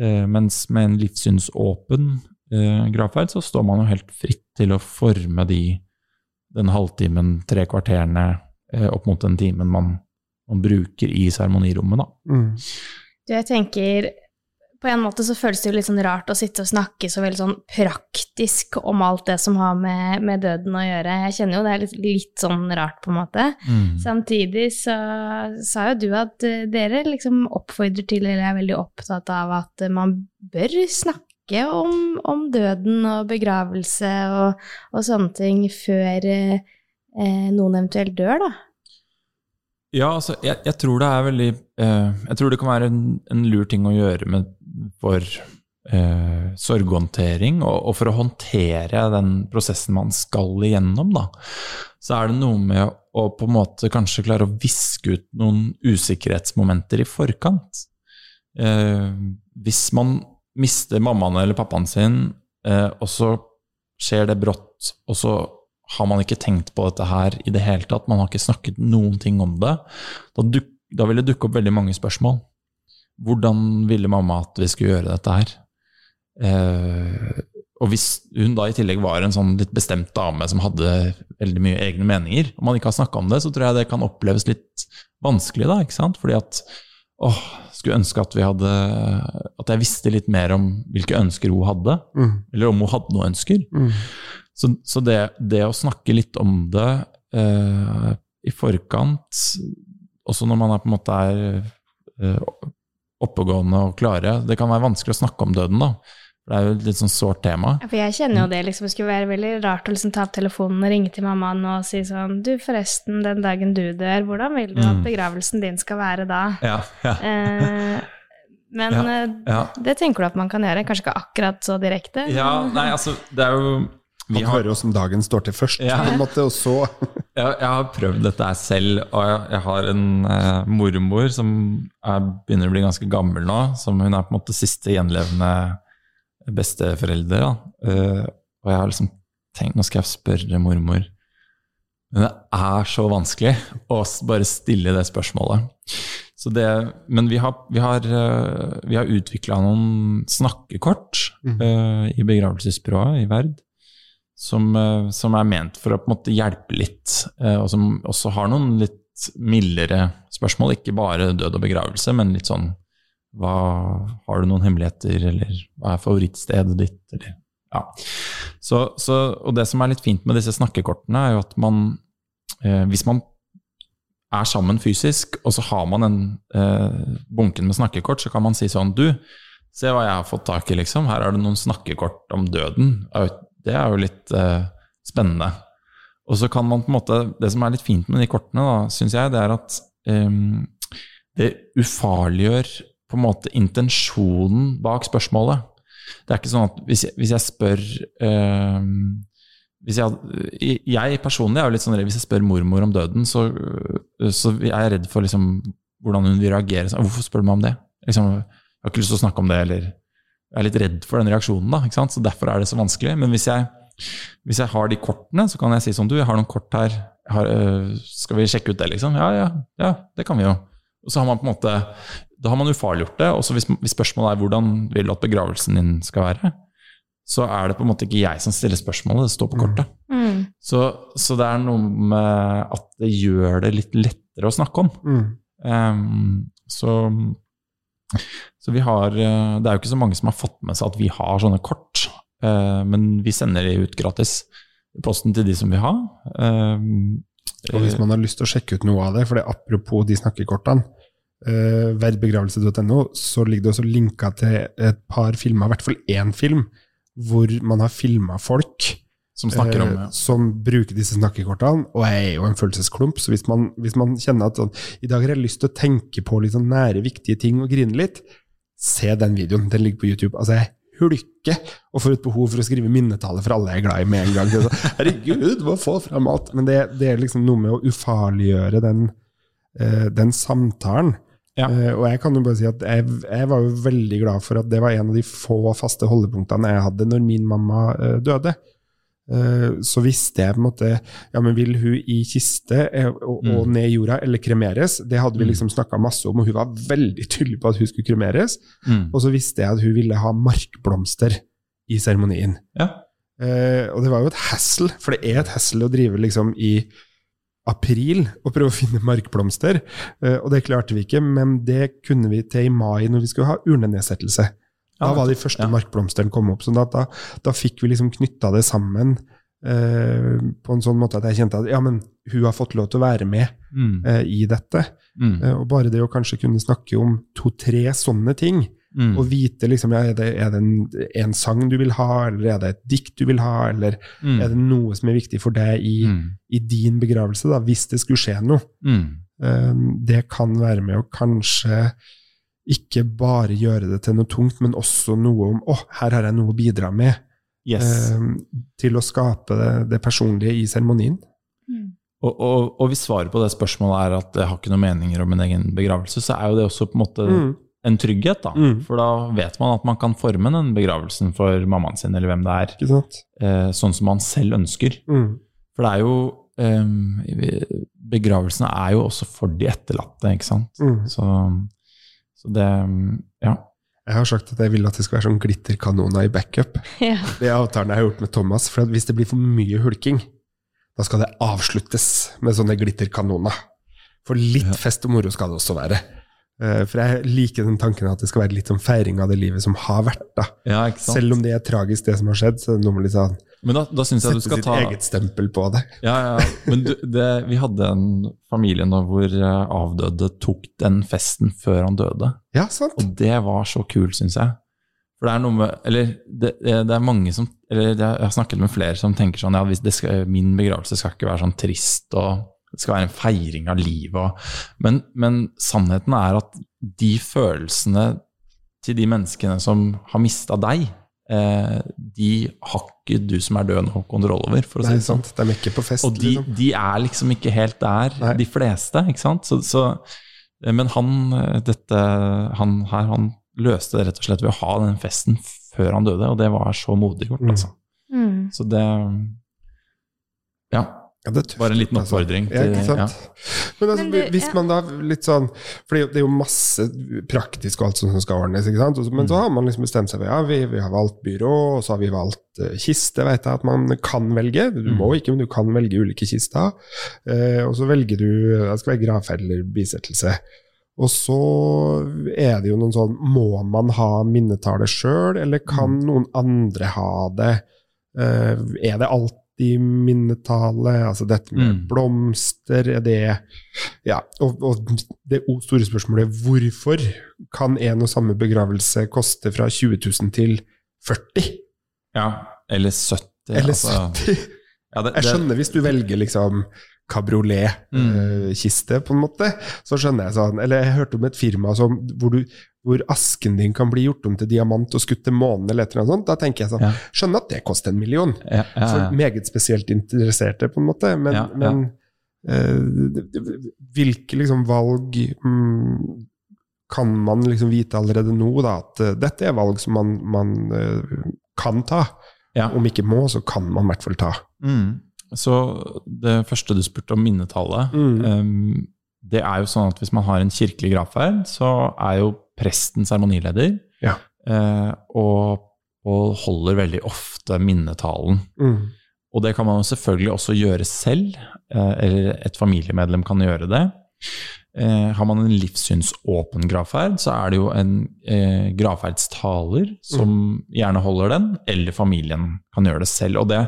Eh, Mens med en livssynsåpen eh, gravferd så står man jo helt fritt til å forme de, den halvtimen, tre kvarterene, eh, opp mot den timen man, man bruker i seremonirommet, da. Mm. Du, jeg tenker På en måte så føles det jo litt sånn rart å sitte og snakke så veldig sånn praktisk om alt det som har med, med døden å gjøre. Jeg kjenner jo det er litt, litt sånn rart, på en måte. Samtidig så sa jo du at eh, dere liksom oppfordrer til, eller er veldig opptatt av, at man bør snakke om, om døden og begravelse og, og sånne ting før eh, eh, noen eventuelt dør, da. Ja, altså, jeg, jeg tror det er veldig eh, Jeg tror det kan være en, en lur ting å gjøre med, for eh, sorghåndtering, og, og for å håndtere den prosessen man skal igjennom, da. Så er det noe med å på en måte kanskje klare å viske ut noen usikkerhetsmomenter i forkant. Eh, hvis man mister mammaen eller pappaen sin, eh, og så skjer det brått, og så har man ikke tenkt på dette her i det hele tatt, man har ikke snakket noen ting om det, da, duk, da vil det dukke opp veldig mange spørsmål. Hvordan ville mamma at vi skulle gjøre dette her? Eh, og hvis hun da i tillegg var en sånn litt bestemt dame som hadde veldig mye egne meninger, og man ikke har snakka om det, så tror jeg det kan oppleves litt vanskelig, da, ikke sant? Fordi at åh, skulle ønske at vi hadde At jeg visste litt mer om hvilke ønsker hun hadde, Mm. eller om hun hadde noen ønsker. Mm. Så, så det, det å snakke litt om det eh, i forkant, også når man er på en måte er eh, oppegående og klare Det kan være vanskelig å snakke om døden, da. For det er jo et litt sånn sårt tema. Ja, For jeg kjenner jo det, liksom. Det skulle være veldig rart å liksom ta opp telefonen og ringe til mammaen og si sånn Du, forresten, den dagen du dør, hvordan vil du at Mm. begravelsen din skal være da? Ja, ja, Eh, men Ja, eh, ja. det tenker du at man kan gjøre? Kanskje ikke akkurat så direkte? ja nei, altså, det er jo Man har, hører åssen dagen står til først, Ja. på en måte, og så jeg, jeg har prøvd dette selv, og jeg, jeg har en eh, mormor som er, begynner å bli ganske gammel nå. Som hun er på en måte siste gjenlevende besteforelder. Eh, og jeg har liksom tenkt nå skal jeg spørre mormor. Men det er så vanskelig å bare stille det spørsmålet. Så det, men vi har, vi har, eh, vi har utvikla noen snakkekort mm. uh, i begravelsesbyrået i Verd som, eh, som er ment for å på en måte hjelpe litt, eh, og som også har noen litt mildere spørsmål. Ikke bare død og begravelse, men litt sånn hva, Har du noen hemmeligheter, eller hva er favorittstedet ditt, eller Ja. Så, så, og det som er litt fint med disse snakkekortene, er jo at man eh, Hvis man er sammen fysisk, og så har man den eh, bunken med snakkekort, så kan man si sånn Du, se hva jeg har fått tak i, liksom. Her er det noen snakkekort om døden. Det er jo- litt eh, spennende. Og så kan man på en måte Det som er litt fint med de kortene, da, syns jeg, det er at um, det ufarliggjør på en måte intensjonen bak spørsmålet. Det er ikke sånn at hvis jeg, hvis jeg spør um, hvis jeg, jeg personlig er jo litt sånn redd hvis jeg spør mormor om døden, så, så er jeg redd for liksom, hvordan hun vil reagere. Så, Hvorfor spør du meg om det? Liksom, jeg har ikke lyst til å snakke om det, eller jeg er litt redd for den reaksjonen. da, ikke sant? Så Derfor er det så vanskelig. Men hvis jeg, hvis jeg har de kortene, så kan jeg si sånn Du, jeg har noen kort her. Har, øh, skal vi sjekke ut det, liksom? Ja, ja, ja, det kan vi jo. Og så har man på en måte Da har man ufarliggjort det. Og så hvis, hvis spørsmålet er hvordan vil du at begravelsen din skal være, så er det på en måte ikke jeg som stiller spørsmålet, det står på kortet. Mm. Så, så det er noe med at det gjør det litt lettere å snakke om. mm. Um, så, så vi har eh, Det er jo ikke så mange som har fått med seg at vi har sånne kort, eh, men vi sender de ut gratis posten til de som vil ha. Ehm, Og hvis man har lyst til å sjekke ut noe av det, for det er apropos de snakkekortene, verdbegravelse.no, så ligger det også linka til et par filmer, i hvert fall én film, hvor man har filma folk som snakker om ja. som bruker disse snakkekortene, og jeg er jo en følelsesklump, så hvis man, hvis man kjenner at sånn, i dag har jeg lyst til å tenke på sånn nære, viktige ting og grine litt, se den videoen. Den ligger på YouTube. Altså, jeg hulker og får et behov for å skrive minnetale for alle jeg er glad i med en gang. Det er sånn, Herregud, må få fram alt! Men det, det er liksom noe med å ufarliggjøre den, eh, den samtalen. Ja. Uh, og jeg kan jo bare si at jeg, jeg var jo veldig glad for at det var en av de få faste holdepunktene jeg hadde når min mamma uh, døde. Eh, så visste jeg på en måte Ja, men vil hun i kiste eh, og, og Mm. ned i jorda, eller kremeres? Det hadde vi Mm. liksom snakka masse om, og hun var veldig tydelig på at hun skulle kremeres. Mm. Og så visste jeg at hun ville ha markblomster i seremonien. Ja. Eh, og det var jo et hassle, for det er et hassle å drive liksom i april og prøve å finne markblomster. Eh, og det klarte vi ikke, men det kunne vi til i mai når vi skulle ha urnenedsettelse. Da var de første ja. markblomstene kom opp. Så da, da, da fikk vi liksom knytta det sammen eh, på en sånn måte at jeg kjente at ja, men hun har fått lov til å være med Mm. eh, i dette. Mm. Eh, og bare det å kanskje kunne snakke om to-tre sånne ting, Mm. og vite liksom, ja, er det, er det en, en sang du vil ha, eller er det et dikt du vil ha, eller Mm. er det noe som er viktig for deg i, Mm. i din begravelse, da, hvis det skulle skje noe. Mm. Eh, det kan være med å kanskje ikke bare gjøre det til noe tungt, men også noe om å, her har jeg noe å bidra med Yes. eh, til å skape det, det personlige i seremonien. Mm. Og, og, og hvis svaret på det spørsmålet er at jeg har ikke noen meninger om min egen begravelse, så er jo det også på en måte Mm. en trygghet, da. Mm. For da vet man at man kan forme den begravelsen for mammaen sin, eller hvem det er, Ikke sant? eh, sånn som man selv ønsker. Mm. For det er jo eh, Begravelsene er jo også for de etterlatte, ikke sant. Mm. Så, så det Ja. Jeg har sagt at jeg vil at det skal være sånn glitterkanoner i backup. Ja. Det er avtalen jeg har gjort med Thomas. For at hvis det blir for mye hulking, da skal det avsluttes med sånne glitterkanoner. For litt Ja. fest og moro skal det også være. Eh, For jeg liker den tanken at det skal være litt sånn feiring av det livet som har vært. da. ja, ikke sant. Selv om det er tragisk, det som har skjedd, så er det noe med litt sånn Men da, da syns jeg du sette skal sitt ta eget stempel på det. Ja, ja. Men du, det, vi hadde en familie nå hvor eh, avdøde tok den festen før han døde. Ja, sant? Og det var så kult, syns jeg. For det er noe med Eller det, det er mange som Eller jeg har snakket med flere som tenker sånn Ja, skal, min begravelse skal ikke være sånn trist, og det skal være en feiring av livet og men, men sannheten er at de følelsene til de menneskene som har mista deg, de har ikke du som er død nå, kontroll over, for å si det sånn. sant? De er ikke på fest. Og de, liksom. de er liksom ikke helt der, Nei. de fleste, ikke sant? Så, så, men han, eh, dette, han her, han løste det rett og slett ved å ha den festen før han døde, og det var så modig gjort, Mm. altså. Mm. Så det Ja, Ja, det tøft, bare en liten altså. oppfordring ikke ja. Men, altså, Men det- hvis ja. man da litt sånn For det er jo- masse praktisk og alt som skal ordnes, ikke sant? Og så- Men så Mm. har man liksom bestemt seg for ja, vi, vi har valgt byrå, og så har vi valgt uh, kiste, vet jeg at man kan velge. Du Mm. må ikke, men du kan velge ulike kister. Uh, og så velger du Det skal være gravferd eller bisettelse. Og så er det jo noen sånn Må man ha minnetallet sjøl, eller kan Mm. noen andre ha det? Uh, er det alltid minnetale? Altså dette med Mm. blomster, er det Ja. Og, og det store spørsmålet hvorfor kan en og samme begravelse koste fra 20 000 til 40? ja. Eller 70. Eller altså. 70? Ja, det, Jeg skjønner hvis du velger liksom Mm. kabriolet-kiste, på en måte. Så skjønner jeg sånn Eller jeg hørte om et firma som, hvor, du, hvor asken din kan bli gjort om til diamant og skutt til månen, eller et eller annet sånt. Da tenker jeg sånn Ja. Skjønner at det koster en million. ja, ja, For meget spesielt interesserte, på en måte. Men, men eh, hvilke liksom valg mm, kan man liksom vite allerede nå, da? At eh, dette er valg som man, man eh, kan ta. Om ikke må, så kan man i hvert fall ta. Mm. Så det første du spurte om minnetallet Mm. um, Det er jo sånn at hvis man har en kirkelig gravferd, så er jo presten seremonileder. Ja. eh, og, og holder veldig ofte minnetalen. Mm. Og det kan man jo selvfølgelig også gjøre selv, eh, eller et familiemedlem kan gjøre det. Eh, har man en livssynsåpen gravferd, så er det jo en eh, gravferdstaler som gjerne holder den, eller familien kan gjøre det selv. Og det,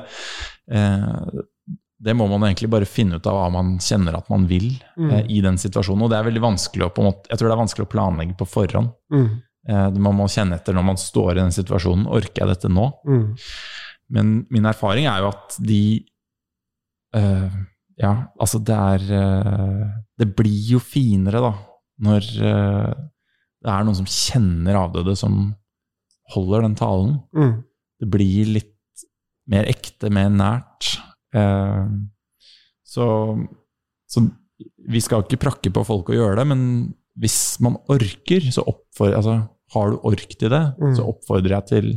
eh, det må man egentlig bare finne ut av hva man kjenner at man vil Mm. eh, i den situasjonen. Og det er veldig vanskelig å, på en måte, jeg tror det er vanskelig å planlegge på forhånd. Mm. Eh, man må kjenne etter når man står i den situasjonen. Orker jeg dette nå? Mm. Men min erfaring er jo at de eh, Ja, altså det er eh, Det blir jo finere, da, når eh, det er noen som kjenner avdøde, som holder den talen. Mm. Det blir litt mer ekte, mer nært. Eh, så, så vi skal ikke prakke på folk å gjøre det, men hvis man orker, så oppfordrer altså, Har du ork til det, Mm. så oppfordrer jeg til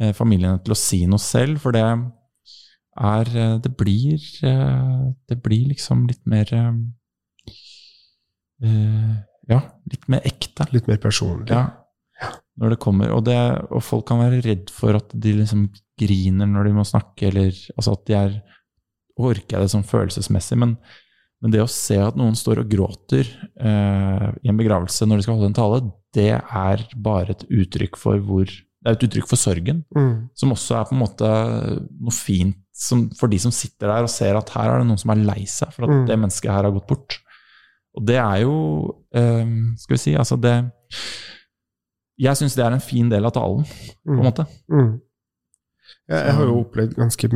eh, familiene til å si noe selv, for det er eh, Det blir eh, Det blir liksom litt mer eh, eh, Ja, litt mer ekte. Litt mer personlig. Ja. Når det kommer, og, det, og folk kan være redd for at de liksom griner når de må snakke, eller altså at de er Orker jeg det sånn følelsesmessig? Men, men det å se at noen står og gråter eh, i en begravelse når de skal holde en tale, det er bare et uttrykk for hvor Det er et uttrykk for sorgen, Mm. som også er på en måte noe fint som, for de som sitter der og ser at her er det noen som er lei seg for at Mm. det mennesket her har gått bort. Og det er jo eh, Skal vi si, altså det Jeg syns det er en fin del av talen, på en Mm. måte. Mm. Jeg, jeg har jo opplevd ganske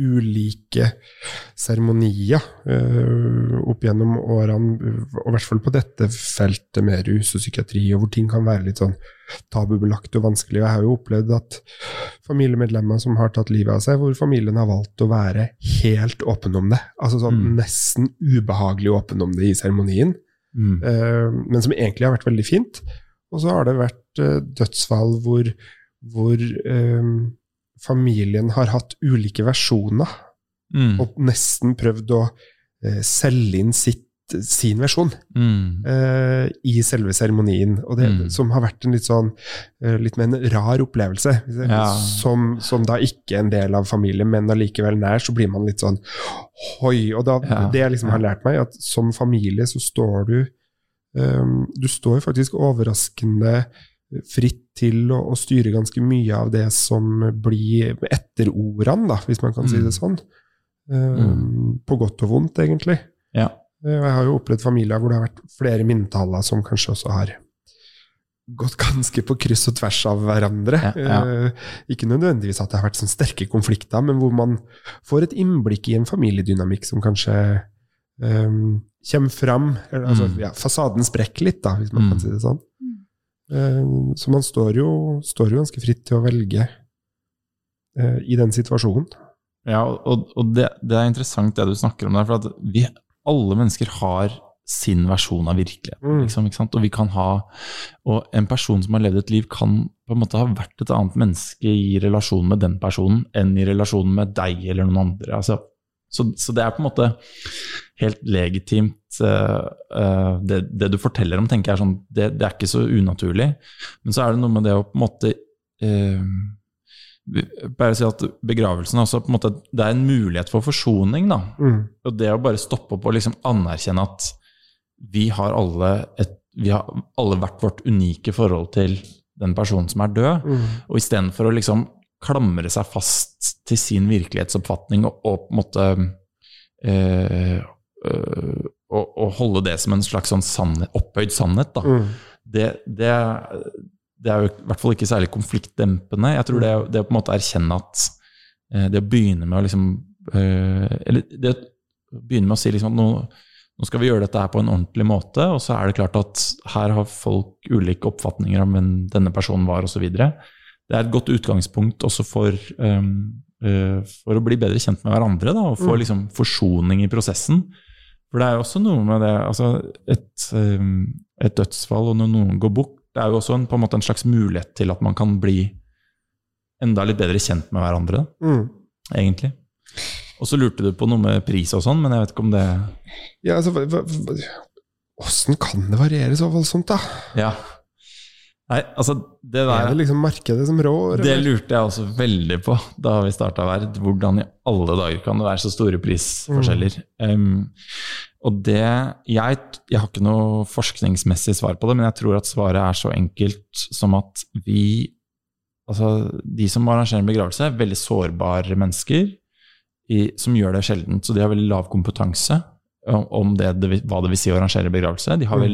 ulike seremonier uh, opp gjennom årene, og i hvert fall på dette feltet med rus og psykiatri, og hvor ting kan være litt sånn tabubelagt og vanskelig. Og jeg har jo opplevd at familiemedlemmer som har tatt livet av seg, hvor familien har valgt å være helt åpen om det. Altså sånn Mm. nesten ubehagelig åpen om det i seremonien. Eh, men som egentlig har vært veldig fint. Og så har det vært uh, dødsfall hvor, hvor eh, familien har hatt ulike versjoner, Mm. og nesten prøvd å eh, selge inn sitt, sin versjon Mm. eh, i selve seremonien. Og det Mm. som har vært en litt sånn eh, litt mer en rar opplevelse. Ja. Som, som da ikke er en del av familien, men allikevel nær, så blir man litt sånn hoi. Og da, Ja, det jeg liksom har lært meg, at som familie så står du um, Du står faktisk overraskende fritt til å, å styre ganske mye av det som blir etterordene, da, hvis man kan si Mm. det sånn. Um, På godt og vondt, egentlig. Ja. Eh, jeg har jo opplevd familier hvor det har vært flere minnetaller som kanskje også har gått ganske på kryss og tvers av hverandre. Ja, ja. Eh, Ikke nødvendigvis at det har vært sånn sterke konflikter, men hvor man får et innblikk i en familiedynamikk som kanskje um, kommer fram. Eller, altså, Mm. ja, fasaden sprekker litt, da, hvis man Mm. kan si det sånn. Eh, så man står jo, står jo ganske fritt til å velge eh, i den situasjonen. Ja, og, og det, det er interessant det du snakker om der, for at vi, alle mennesker har sin versjon av virkeligheten. Mm. Liksom, ikke sant? Og vi kan ha Og en person som har levd et liv, kan på en måte ha vært et annet menneske i relasjon med den personen enn i relasjon med deg eller noen andre. Altså, så, så det er på en måte helt legitimt uh, eh, det, det du forteller om, tenker jeg er sånn, det, det er ikke så unaturlig. Men så er det noe med det å på en måte uh, bare å si at begravelsen også på en måte, det er en mulighet for forsoning. da. Mm. Og det å bare stoppe opp og liksom anerkjenne at vi har alle, et, vi har alle hvert vårt unike forhold til den personen som er død, Mm. og istedenfor å liksom klamre seg fast til sin virkelighetsoppfatning og, og på en måte eh, øh, og, og holde det som en slags sånn sannhet, opphøyd sannhet, da Mm. det, det, det er jo i hvert fall ikke særlig konfliktdempende. Jeg tror det, det å på en måte erkjenne at eh, det å begynne med å liksom eh, Eller det å begynne med å si liksom at nå, nå skal vi gjøre dette her på en ordentlig måte, og så er det klart at her har folk ulike oppfatninger om hvem denne personen var, osv. Det er et godt utgangspunkt også for, um, uh, for å bli bedre kjent med hverandre, da, og få Mm. liksom forsoning i prosessen. For det er jo også noe med det altså et, um, et dødsfall, og når noen går bort, det er jo også en, på en en slags mulighet til at man kan bli enda litt bedre kjent med hverandre, Mm. egentlig. Og så lurte du på noe med pris og sånn, men jeg vet ikke om det Ja, altså, Åssen kan det variere så voldsomt, da? Ja. Nei, altså, det Er der det liksom markedet som rår? Det lurte jeg også veldig på da vi starta Verd. Hvordan i alle dager kan det være så store prisforskjeller? Um, og det jeg, jeg har ikke noe forskningsmessig svar på det, men jeg tror at svaret er så enkelt som at vi Altså, de som arrangerer en begravelse, er veldig sårbare mennesker i, som gjør det sjeldent. Så de har veldig lav kompetanse om, det, det, hva det vil si å arrangere begravelse. De har Mm.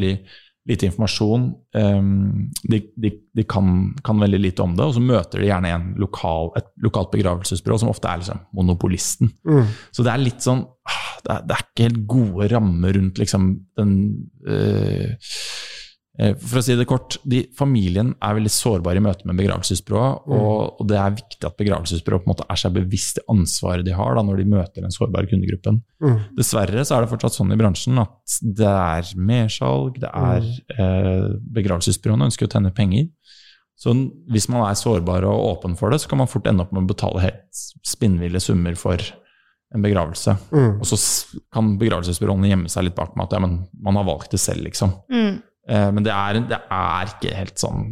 Lite informasjon. Um, de de, de kan, kan veldig lite om det, og så møter de gjerne en lokal, et lokalt begravelsesbyrå, som ofte er liksom monopolisten. Mm. Så det er litt sånn ah, Det er, det er ikke helt gode rammer rundt liksom den eh, For å si det kort, de, familien er veldig sårbar i møte med begravelsesbyrået, og, og det er viktig at begravelsesbyrået på en måte er seg bevisst det ansvaret de har da, når de møter den sårbare kundegruppen. Mm. Dessverre så er det fortsatt sånn i bransjen at det er mersalg, det er eh, Begravelsesbyråene ønsker å tjene penger. Så hvis man er sårbar og åpen for det, så kan man fort ende opp med å betale helt spinnville summer for en begravelse. Mm. Og så kan begravelsesbyråene gjemme seg litt bak med at ja, men man har valgt det selv, liksom. Eh, men det er, det er ikke helt sånn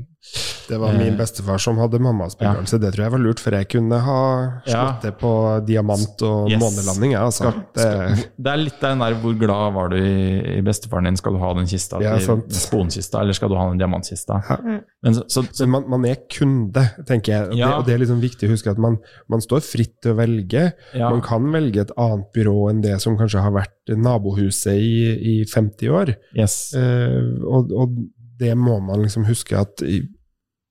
Det var min Eh, bestefar som hadde mammas begravelse. Det tror jeg var lurt, for jeg kunne ha Ja. slått det på diamant og Yes. månelanding. jeg, Altså. Skal- Det, Det er litt den der hvor glad var du i, i bestefaren din? Skal du ha den kista Ja, til sponkista, eller skal du ha den diamantkista? Ja. Mm. Men så, så, så men man, man er kunde, tenker jeg. Ja. Det, og det er liksom viktig å huske at man, man står fritt til å velge. ja, Man kan velge et annet byrå enn det som kanskje har vært nabohuset i, i 50 år. yes. Eh, og, og det må man liksom huske at i-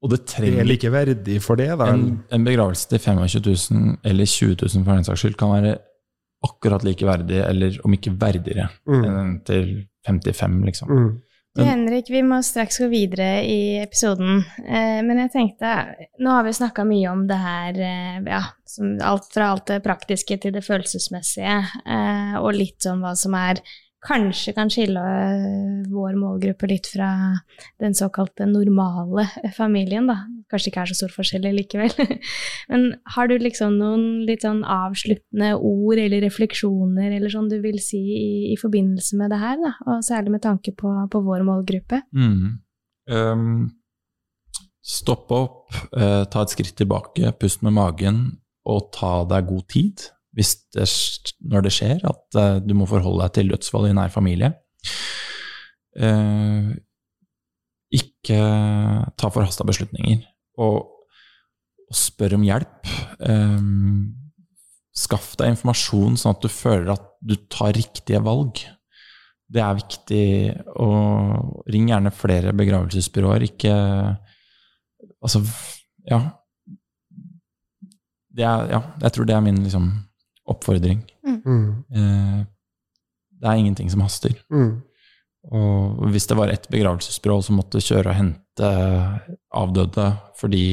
Og det det er like verdig for det. Da. en, en begravelse til 25 000 eller 20 000 for den saks skyld kan være akkurat like verdig, eller om ikke verdigere, Mm. enn til 55, liksom. Mm. Men- Henrik, vi må straks gå videre i episoden. Eh, men jeg tenkte Nå har vi snakka mye om det her, eh, ja, som alt fra alt det praktiske til det følelsesmessige, eh, og litt om hva som er Kanskje kan skille eh, vår målgruppe litt fra den såkalte normale familien, da. Kanskje ikke er så stor forskjell likevel. Men har du liksom noen litt sånn avsluttende ord eller refleksjoner eller sånn du vil si i, i forbindelse med det her, da? Og særlig med tanke på, på vår målgruppe? Mm. Um, stopp opp, uh, ta et skritt tilbake, pust med magen, og ta deg god tid hvis det, når det skjer at eh, du må forholde deg til dødsfall i nær familie. Eh, ikke ta forhasta beslutninger, og, og spør om hjelp. Um, skaff deg informasjon sånn at du føler at du tar riktige valg. Det er viktig å ringe gjerne flere begravelsesbyråer, ikke Altså, ja. Er, ja, jeg tror det er min liksom, oppfordring. Mm. Eh, det er ingenting som haster. Mm. Og hvis det var ett begravelsesbyrå som måtte kjøre og hente avdøde fordi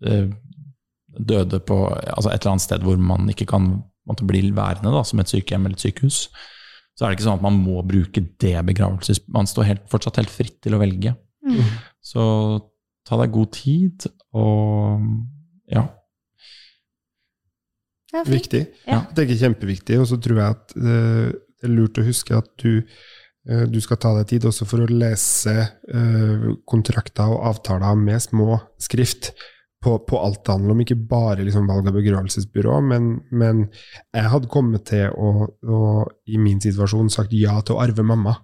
døde på altså et eller annet sted hvor man ikke kan måtte bli værende, da, som et sykehjem eller et sykehus, så er det ikke sånn at man må bruke det begravelses... Man står helt, fortsatt helt fritt til å velge. Mm. Så ta deg god tid, og ja. Ja. Viktig. Ja. Jeg tenker kjempeviktig, og så tror jeg at eh, det er lurt å huske at du, eh, du skal ta deg tid også for å lese eh, kontrakter og avtaler med små skrift på, på alt det handler om, ikke bare liksom valg av begravelsesbyrå, men, men jeg hadde kommet til å, å, i min situasjon, sagt ja til å arve mamma.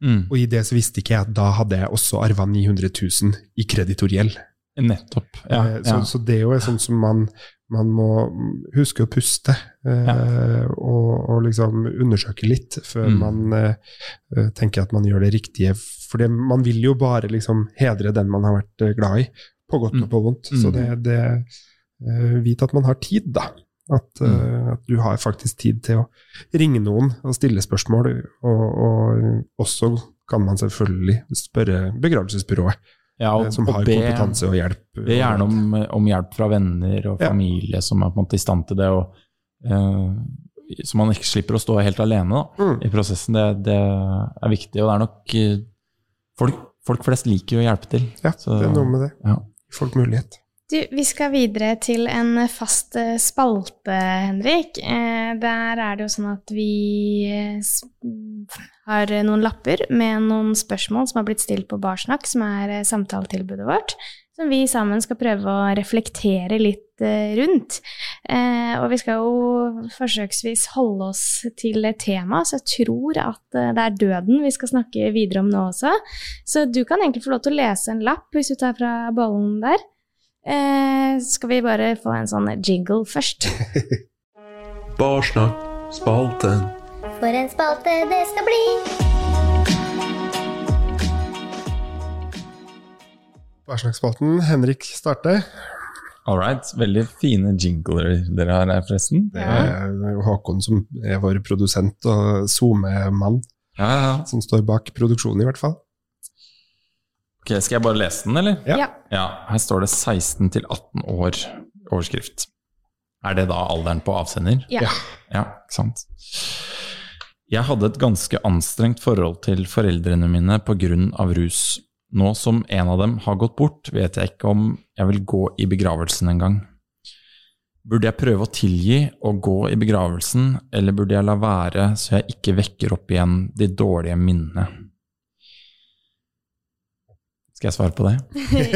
Mm. Og i det så visste ikke jeg at da hadde jeg også arva 900 000 i kreditorgjeld. Nettopp. Ja, ja. Så, så det er jo sånn som man, man må huske å puste, eh, og, og liksom undersøke litt før Mm. man eh, tenker at man gjør det riktige. For det, man vil jo bare liksom hedre den man har vært eh, glad i, på godt Mm. og på vondt. Så Mm. det, det eh, Vit at man har tid, da. At, Mm. eh, at du har faktisk tid til å ringe noen og stille spørsmål. Og, og også kan man selvfølgelig spørre begravelsesbyrået, ja, eh, og, som og har be, kompetanse og hjelp. be gjerne om, om hjelp fra venner og Ja. familie som er på en måte i stand til det, og, uh, så man ikke slipper å stå helt alene da, Mm. i prosessen. Det, det er viktig, og det er nok eh, folk, folk flest liker jo å hjelpe til. Ja, Så- det er noe med det. Ja. Folk mulighet. Du, vi skal videre til en fast eh, spalte, Henrik. Eh, Der er det jo sånn at vi eh, har noen lapper med noen spørsmål som har blitt stilt på Barsnakk, som er eh, samtaletilbudet vårt, som vi sammen skal prøve å reflektere litt eh, rundt. Eh, Og vi skal jo forsøksvis holde oss til et tema, så jeg tror at det er døden vi skal snakke videre om nå også. Så du kan egentlig få lov til å lese en lapp hvis du tar fra bollen der. Eh, skal vi bare få en sånn jingle først? Barsnakk, spalten. For en spalte det skal bli. Værsnakkspalten. Henrik starter. All right. Veldig fine jingler dere har her, forresten. Det er jo Håkon som er vår produsent og SoMe-mann, Ja, ja. som står bak produksjonen, i hvert fall. Ok, Skal jeg bare lese den, eller? Ja. Ja. Ja, Her står det 16 til 18 år overskrift. Er det da alderen på avsender? Ja. Ja, ikke sant. Jeg hadde et ganske anstrengt forhold til foreldrene mine pga. rus. nå som en av dem har gått bort, vet jeg ikke om jeg vil gå i begravelsen engang. Burde jeg prøve å tilgi og gå i begravelsen, eller burde jeg la være så jeg ikke vekker opp igjen de dårlige minnene? Skal jeg svare på det?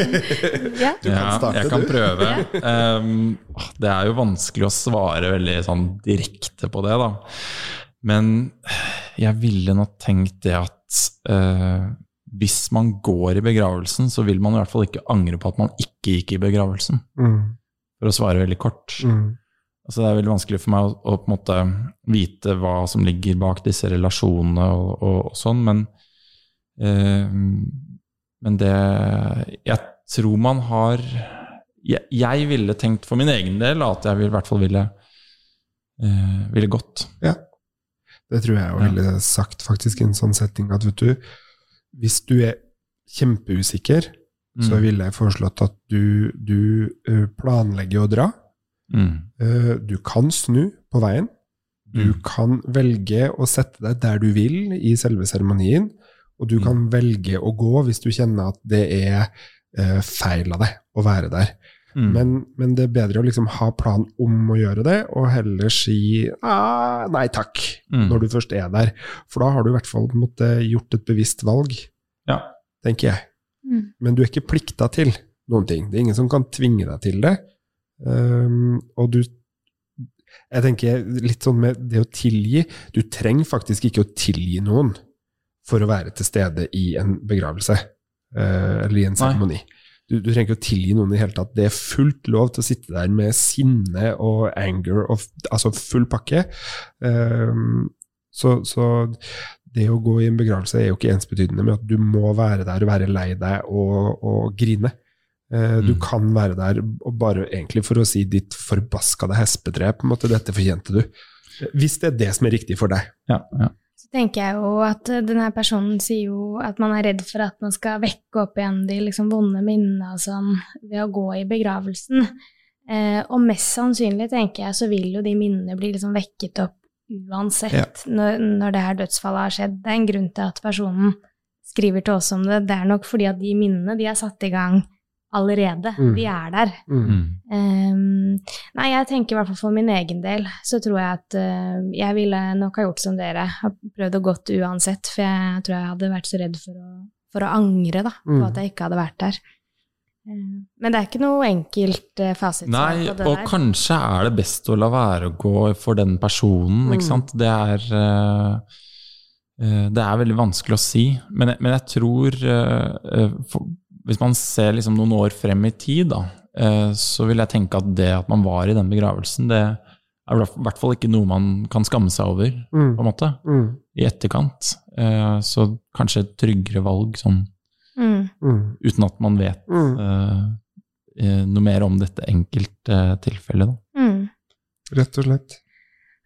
ja. Du kan ja, jeg kan prøve. Um, det er jo vanskelig å svare veldig sånn direkte på det, da. Men jeg ville nok tenkt det at eh, hvis man går i begravelsen, så vil man i hvert fall ikke angre på at man ikke gikk i begravelsen, Mm, for å svare veldig kort. mm, Altså, det er veldig vanskelig for meg å, å på en måte vite hva som ligger bak disse relasjonene og, og, og sånn, men eh, Men det Jeg tror man har jeg, jeg ville tenkt for min egen del at jeg vil, i hvert fall ville, eh, ville gått. Det tror jeg jeg ville sagt faktisk i en sånn setting at vet du, hvis du er kjempeusikker, så Mm. ville jeg foreslått at du, du planlegger å dra. Mm. Du kan snu på veien. Du Mm. kan velge å sette deg der du vil i selve seremonien, og du Mm. kan velge å gå hvis du kjenner at det er feil av deg å være der. Mm. Men, men det er bedre å liksom ha plan om å gjøre det, og heller si ah, nei takk Mm. når du først er der. For da har du i hvert fall måte, gjort et bevisst valg, Ja. tenker jeg. Mm. Men du er ikke plikta til noen ting. Det er ingen som kan tvinge deg til det. Um, og du Jeg tenker litt sånn med det å tilgi Du trenger faktisk ikke å tilgi noen for å være til stede i en begravelse Uh, eller i en Nei. seremoni. Du, du trenger ikke å tilgi noen i det hele tatt. Det er fullt lov til å sitte der med sinne og anger, og, altså full pakke. Um, så, så det å gå i en begravelse er jo ikke ensbetydende med at du må være der og være lei deg og, og grine. Du Mm. kan være der og bare egentlig for å si ditt forbaskede hespetre, på en måte, dette fortjente du. Hvis det er det som er riktig for deg. Ja, ja. Så tenker jeg jo at eh, denne personen sier jo at man er redd for at man skal vekke opp igjen de liksom vonde minnene og sånn ved å gå i begravelsen. Eh, og mest sannsynlig, tenker jeg, så vil jo de minnene bli liksom vekket opp uansett Ja. når, når det her dødsfallet har skjedd. Det er en grunn til at personen skriver til oss om det. Det er nok fordi at de minnene de er satt i gang allerede. Mm. Vi er der. Mm. Ehm, nei, jeg tenker i hvert fall for min egen del, så tror jeg at uh, jeg ville nok ha gjort som dere, Har prøvd å gått uansett, for jeg tror jeg hadde vært så redd for å, for å angre da, på Mm. at jeg ikke hadde vært der. Ehm, men det er ikke noe enkelt uh, fasit. Nei, på det og der. kanskje er det best å la være å gå for den personen, Mm. ikke sant. Det er uh, eh, Det er veldig vanskelig å si, men, men jeg tror for, Hvis man ser liksom noen år frem i tid, da, eh, så vil jeg tenke at det at man var i den begravelsen, det er i hvert fall ikke noe man kan skamme seg over, Mm. på en måte, Mm. i etterkant. Eh, Så kanskje et tryggere valg, sånn Mm. Mm. uten at man vet Mm. eh, noe mer om dette enkelte tilfellet. Da. Mm. Rett og slett.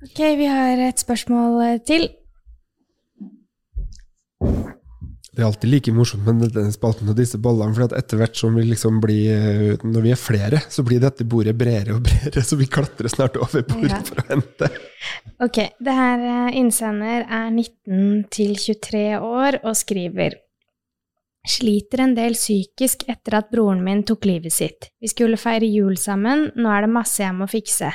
Ok, vi har et spørsmål til. Det er alltid like morsomt med denne spalten og disse bollene, for etter hvert som vi liksom blir eh, Når vi er flere, så blir dette bordet bredere og bredere, så vi klatrer snart over bordet Ja. for å hente. Ok, det her eh, innsender er 19 til 23 år og skriver Sliter en del psykisk etter at broren min tok livet sitt. Vi skulle feire jul sammen, nå er det masse jeg må fikse.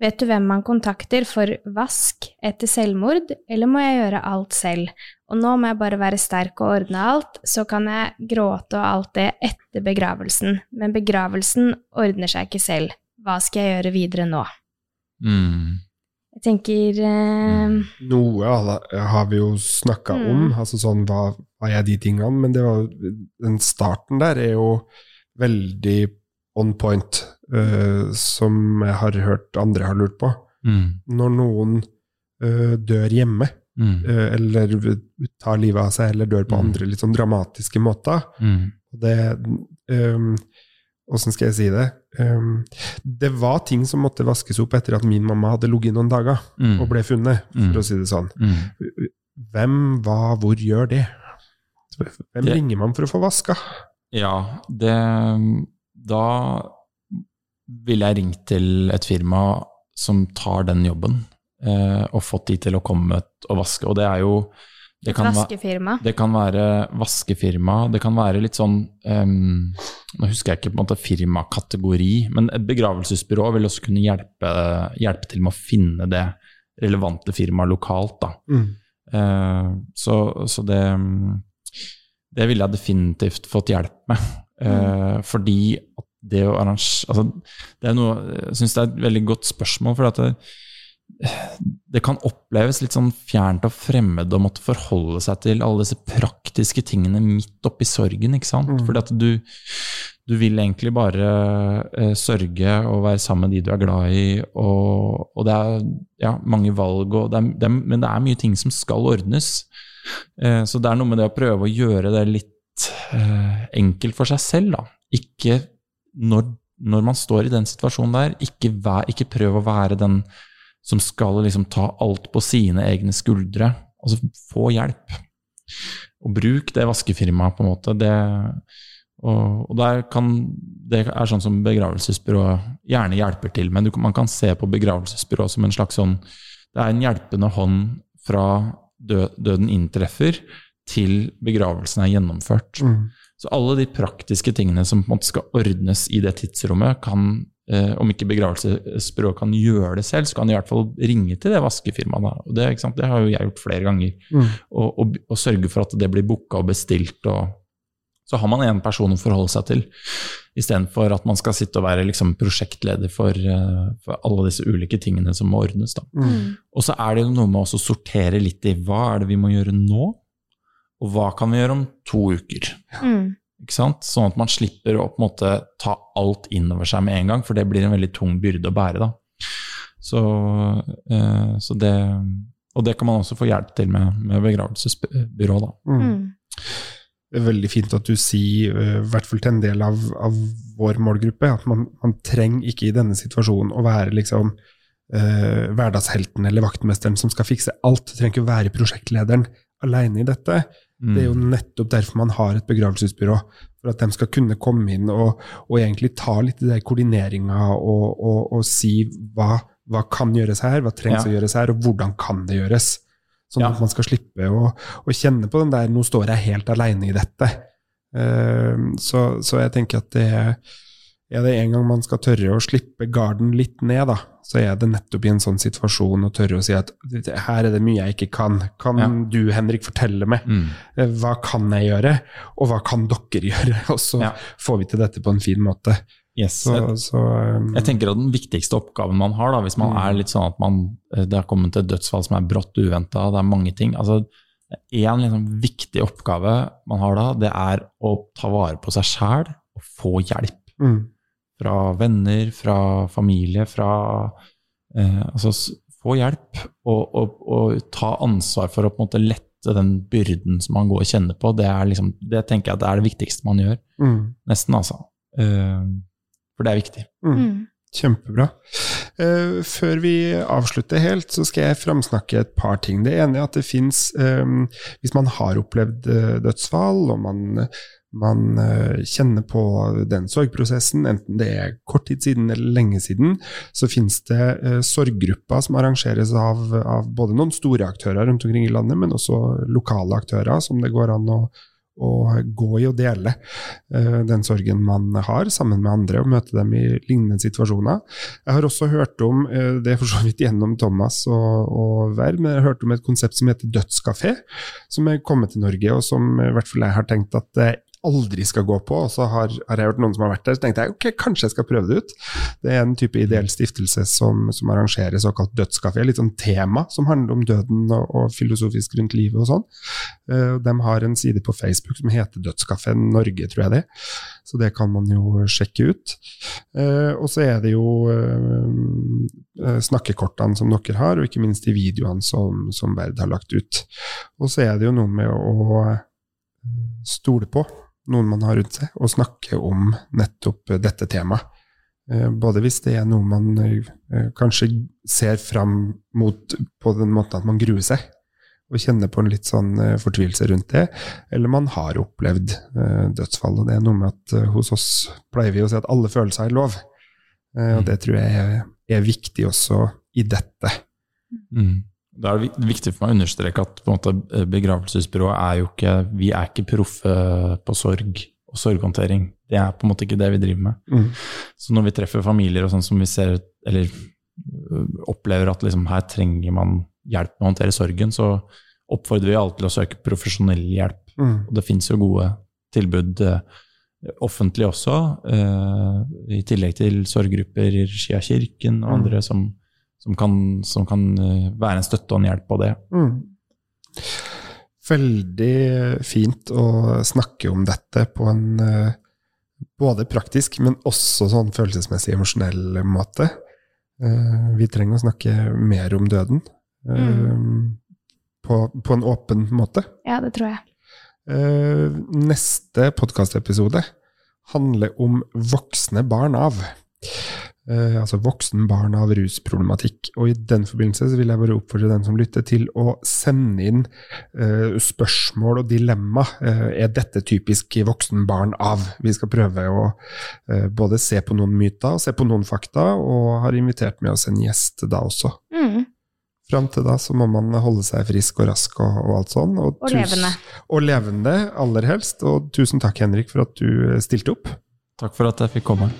Vet du hvem man kontakter for vask etter selvmord, eller må jeg gjøre alt selv? Og nå må jeg bare være sterk og ordne alt, så kan jeg gråte og alt det etter begravelsen, men begravelsen ordner seg ikke selv. Hva skal jeg gjøre videre nå? Mm. Jeg tenker eh, Noe har vi jo snakka Mm. om, altså sånn hva, hva er de tingene, men det var, den starten der er jo veldig on point, eh, som jeg har hørt andre har lurt på. Mm. Når noen eh, dør hjemme, Mm. eh, eller tar livet av seg, eller dør på Mm. andre litt sånn dramatiske måter, Mm. Det um, Åssen skal jeg si det? Um, det var ting som måtte vaskes opp etter at min mamma hadde ligget noen dager Mm. og ble funnet, Mm. for å si det sånn. Mm. Hvem, hva, hvor gjør det? Hvem Det- ringer man for å få vaska? Ja, det Da ville jeg ringt til et firma som tar den jobben, og fått de til å komme og vaske. Og det er jo Det kan, vaskefirma. det kan være vaskefirma, det kan være litt sånn um, Nå husker jeg ikke på en måte firmakategori, men et begravelsesbyrå vil også kunne hjelpe, hjelpe til med å finne det relevante firmaet lokalt. Da. Mm. Uh, så, så det Det ville jeg definitivt fått hjelp med. Eh, fordi det å arrangere altså, det er noe, Jeg syns det er et veldig godt spørsmål, for at det, det kan oppleves litt sånn fjernt og fremmed å måtte forholde seg til alle disse praktiske tingene midt oppi sorgen. ikke sant? Mm. Fordi at du, du vil egentlig bare eh, sørge og være sammen med de du er glad i, og, og det er ja, mange valg, og det er, det er, men det er mye ting som skal ordnes. Eh, så det er noe med det å prøve å gjøre det litt eh, enkelt for seg selv. Da. Ikke når, når man står i den situasjonen der, ikke, vær, ikke prøv å være den som skal liksom ta alt på sine egne skuldre. Altså, få hjelp. Og bruk det vaskefirmaet, på en måte. Det, og, og der kan, det er sånn som begravelsesbyrået gjerne hjelper til Men Du, man kan se på begravelsesbyrået som en slags sånn Det er en hjelpende hånd fra dø, døden inntreffer til begravelsen er gjennomført. Mm. Så alle de praktiske tingene som på en måte skal ordnes i det tidsrommet, kan, eh, om ikke begravelsesbyrået kan gjøre det selv, så kan de i hvert fall ringe til det vaskefirmaet. Da. Og det, ikke sant? det har jo jeg gjort flere ganger. Mm. Og, og, og sørge for at det blir booka og bestilt. Og, så har man én person å forholde seg til, istedenfor at man skal sitte og være liksom, prosjektleder for, eh, for alle disse ulike tingene som må ordnes. Da. Mm. Og så er det jo noe med å sortere litt i hva er det vi må gjøre nå, og hva kan vi gjøre om to uker. Mm. Ikke sant? Sånn at man slipper å på en måte ta alt inn over seg med en gang, for det blir en veldig tung byrde å bære. da. Så, eh, så det, og det kan man også få hjelp til med, med begravelsesbyrå. da. Mm. Mm. Det er veldig fint at du sier, øh, i hvert fall til en del av, av vår målgruppe, at man, man trenger ikke i denne situasjonen å være liksom eh, hverdagshelten eller vaktmesteren som skal fikse alt. Du trenger ikke å være prosjektlederen alene i dette. Mm. Det er jo nettopp derfor man har et begravelsesbyrå. For at de skal kunne komme inn og, og egentlig ta litt i den koordineringa og, og, og si hva, hva kan gjøres her, hva trengs Ja. å gjøres her, og hvordan kan det gjøres. Sånn Ja. at man skal slippe å, å kjenne på den der 'nå står jeg helt alene i dette'. Eh, så, så jeg tenker at det er, er det en gang man skal tørre å slippe garden litt ned, da, så er det nettopp i en sånn situasjon å tørre å si at her er det mye jeg ikke kan. Kan Ja. du, Henrik, fortelle meg Mm. Eh, hva kan jeg gjøre, og hva kan dere gjøre? Og så Ja. får vi til dette på en fin måte. Yes. Så, Jeg, så um, jeg tenker at den viktigste oppgaven man har, da, hvis man Mm. er litt sånn at man, eh, det har kommet et dødsfall som er brått uventa, det er mange ting altså En liksom viktig oppgave man har da, det er å ta vare på seg sjæl og få hjelp. mm, fra venner, fra familie, fra eh, Altså få hjelp og, og, og ta ansvar for å på en måte lette den byrden som man går og kjenner på. Det, er liksom, det tenker jeg at det er det viktigste man gjør. mm, Nesten, altså. Eh, for det er viktig. mm. Mm. Kjempebra. Uh, før vi avslutter helt, så skal jeg framsnakke et par ting. Det ene er at det fins Hvis man har opplevd uh, dødsfall, og man, man eh, kjenner på den sorgprosessen, enten det er kort tid siden eller lenge siden, så finnes det uh, sorggrupper som arrangeres av, av både noen store aktører rundt omkring i landet, men også lokale aktører som det går an å å gå i og dele eh, den sorgen man har, sammen med andre, og møte dem i lignende situasjoner. Jeg har også hørt om, eh, det for så vidt gjennom Thomas og, og Verv, men jeg har hørt om et konsept som heter Dødskafé, som er kommet til Norge, og som i hvert fall jeg har tenkt at jeg aldri skal gå på. Og så har, har jeg hørt noen som har vært der, så tenkte jeg ok, kanskje jeg skal prøve det ut. Det er en type ideell stiftelse som, som arrangerer såkalt dødskafé, litt sånn tema som handler om døden og, og filosofisk rundt livet og sånn. Eh, De har en side på Facebook som heter Dødskafeen Norge, tror jeg det. Så det kan man jo sjekke ut. Eh, og så er det jo eh, snakkekortene som dere har, og ikke minst de videoene som, som Verd har lagt ut. Og så er det jo noe med å stole på noen man har rundt seg, og snakke om nettopp dette temaet. Eh, Både hvis det er noe man eh, kanskje ser fram mot på den måten at man gruer seg, og kjenner på en litt sånn eh, fortvilelse rundt det, eller man har opplevd eh, dødsfall. Og det er noe med at eh, hos oss pleier vi å si at alle følelser er lov. Eh, og det tror jeg er, er viktig også i dette. Mm. Da er det viktig for meg å understreke at måte, eh, begravelsesbyrået er jo ikke Vi er ikke proffe på sorg og sorghåndtering. Det er på en måte ikke det vi driver med. Mm. Så når vi treffer familier og sånn som vi ser, eller øh, opplever at liksom, her trenger man hjelp med å håndtere sorgen, så oppfordrer vi alle til å søke profesjonell hjelp. Mm. Og det finnes jo gode tilbud eh, offentlig også, eh, i tillegg til sorggrupper i regi av kirken og Mm. andre som, som kan, som kan eh, være en støtte og en hjelp på det. Mm. Veldig fint å snakke om dette på en eh, både praktisk, men også sånn følelsesmessig emosjonell måte. Eh, vi trenger å snakke mer om døden. Mm. på, på en åpen måte. Ja, det tror jeg. Eh, neste podkastepisode handler om voksne barn av. Eh, altså voksen barn av rusproblematikk. Og i den forbindelse så vil jeg bare oppfordre den som lytter, til å sende inn eh, spørsmål og dilemma. Eh, er dette typisk voksen barn av? Vi skal prøve å eh, både se på noen myter og se på noen fakta, og har invitert med oss en gjest da også. Mm. Fram til da så må man holde seg frisk og rask og, og alt sånn. Og og levende. Og levende, aller helst. Og tusen takk, Henrik, for at du stilte opp. Takk for at jeg fikk komme.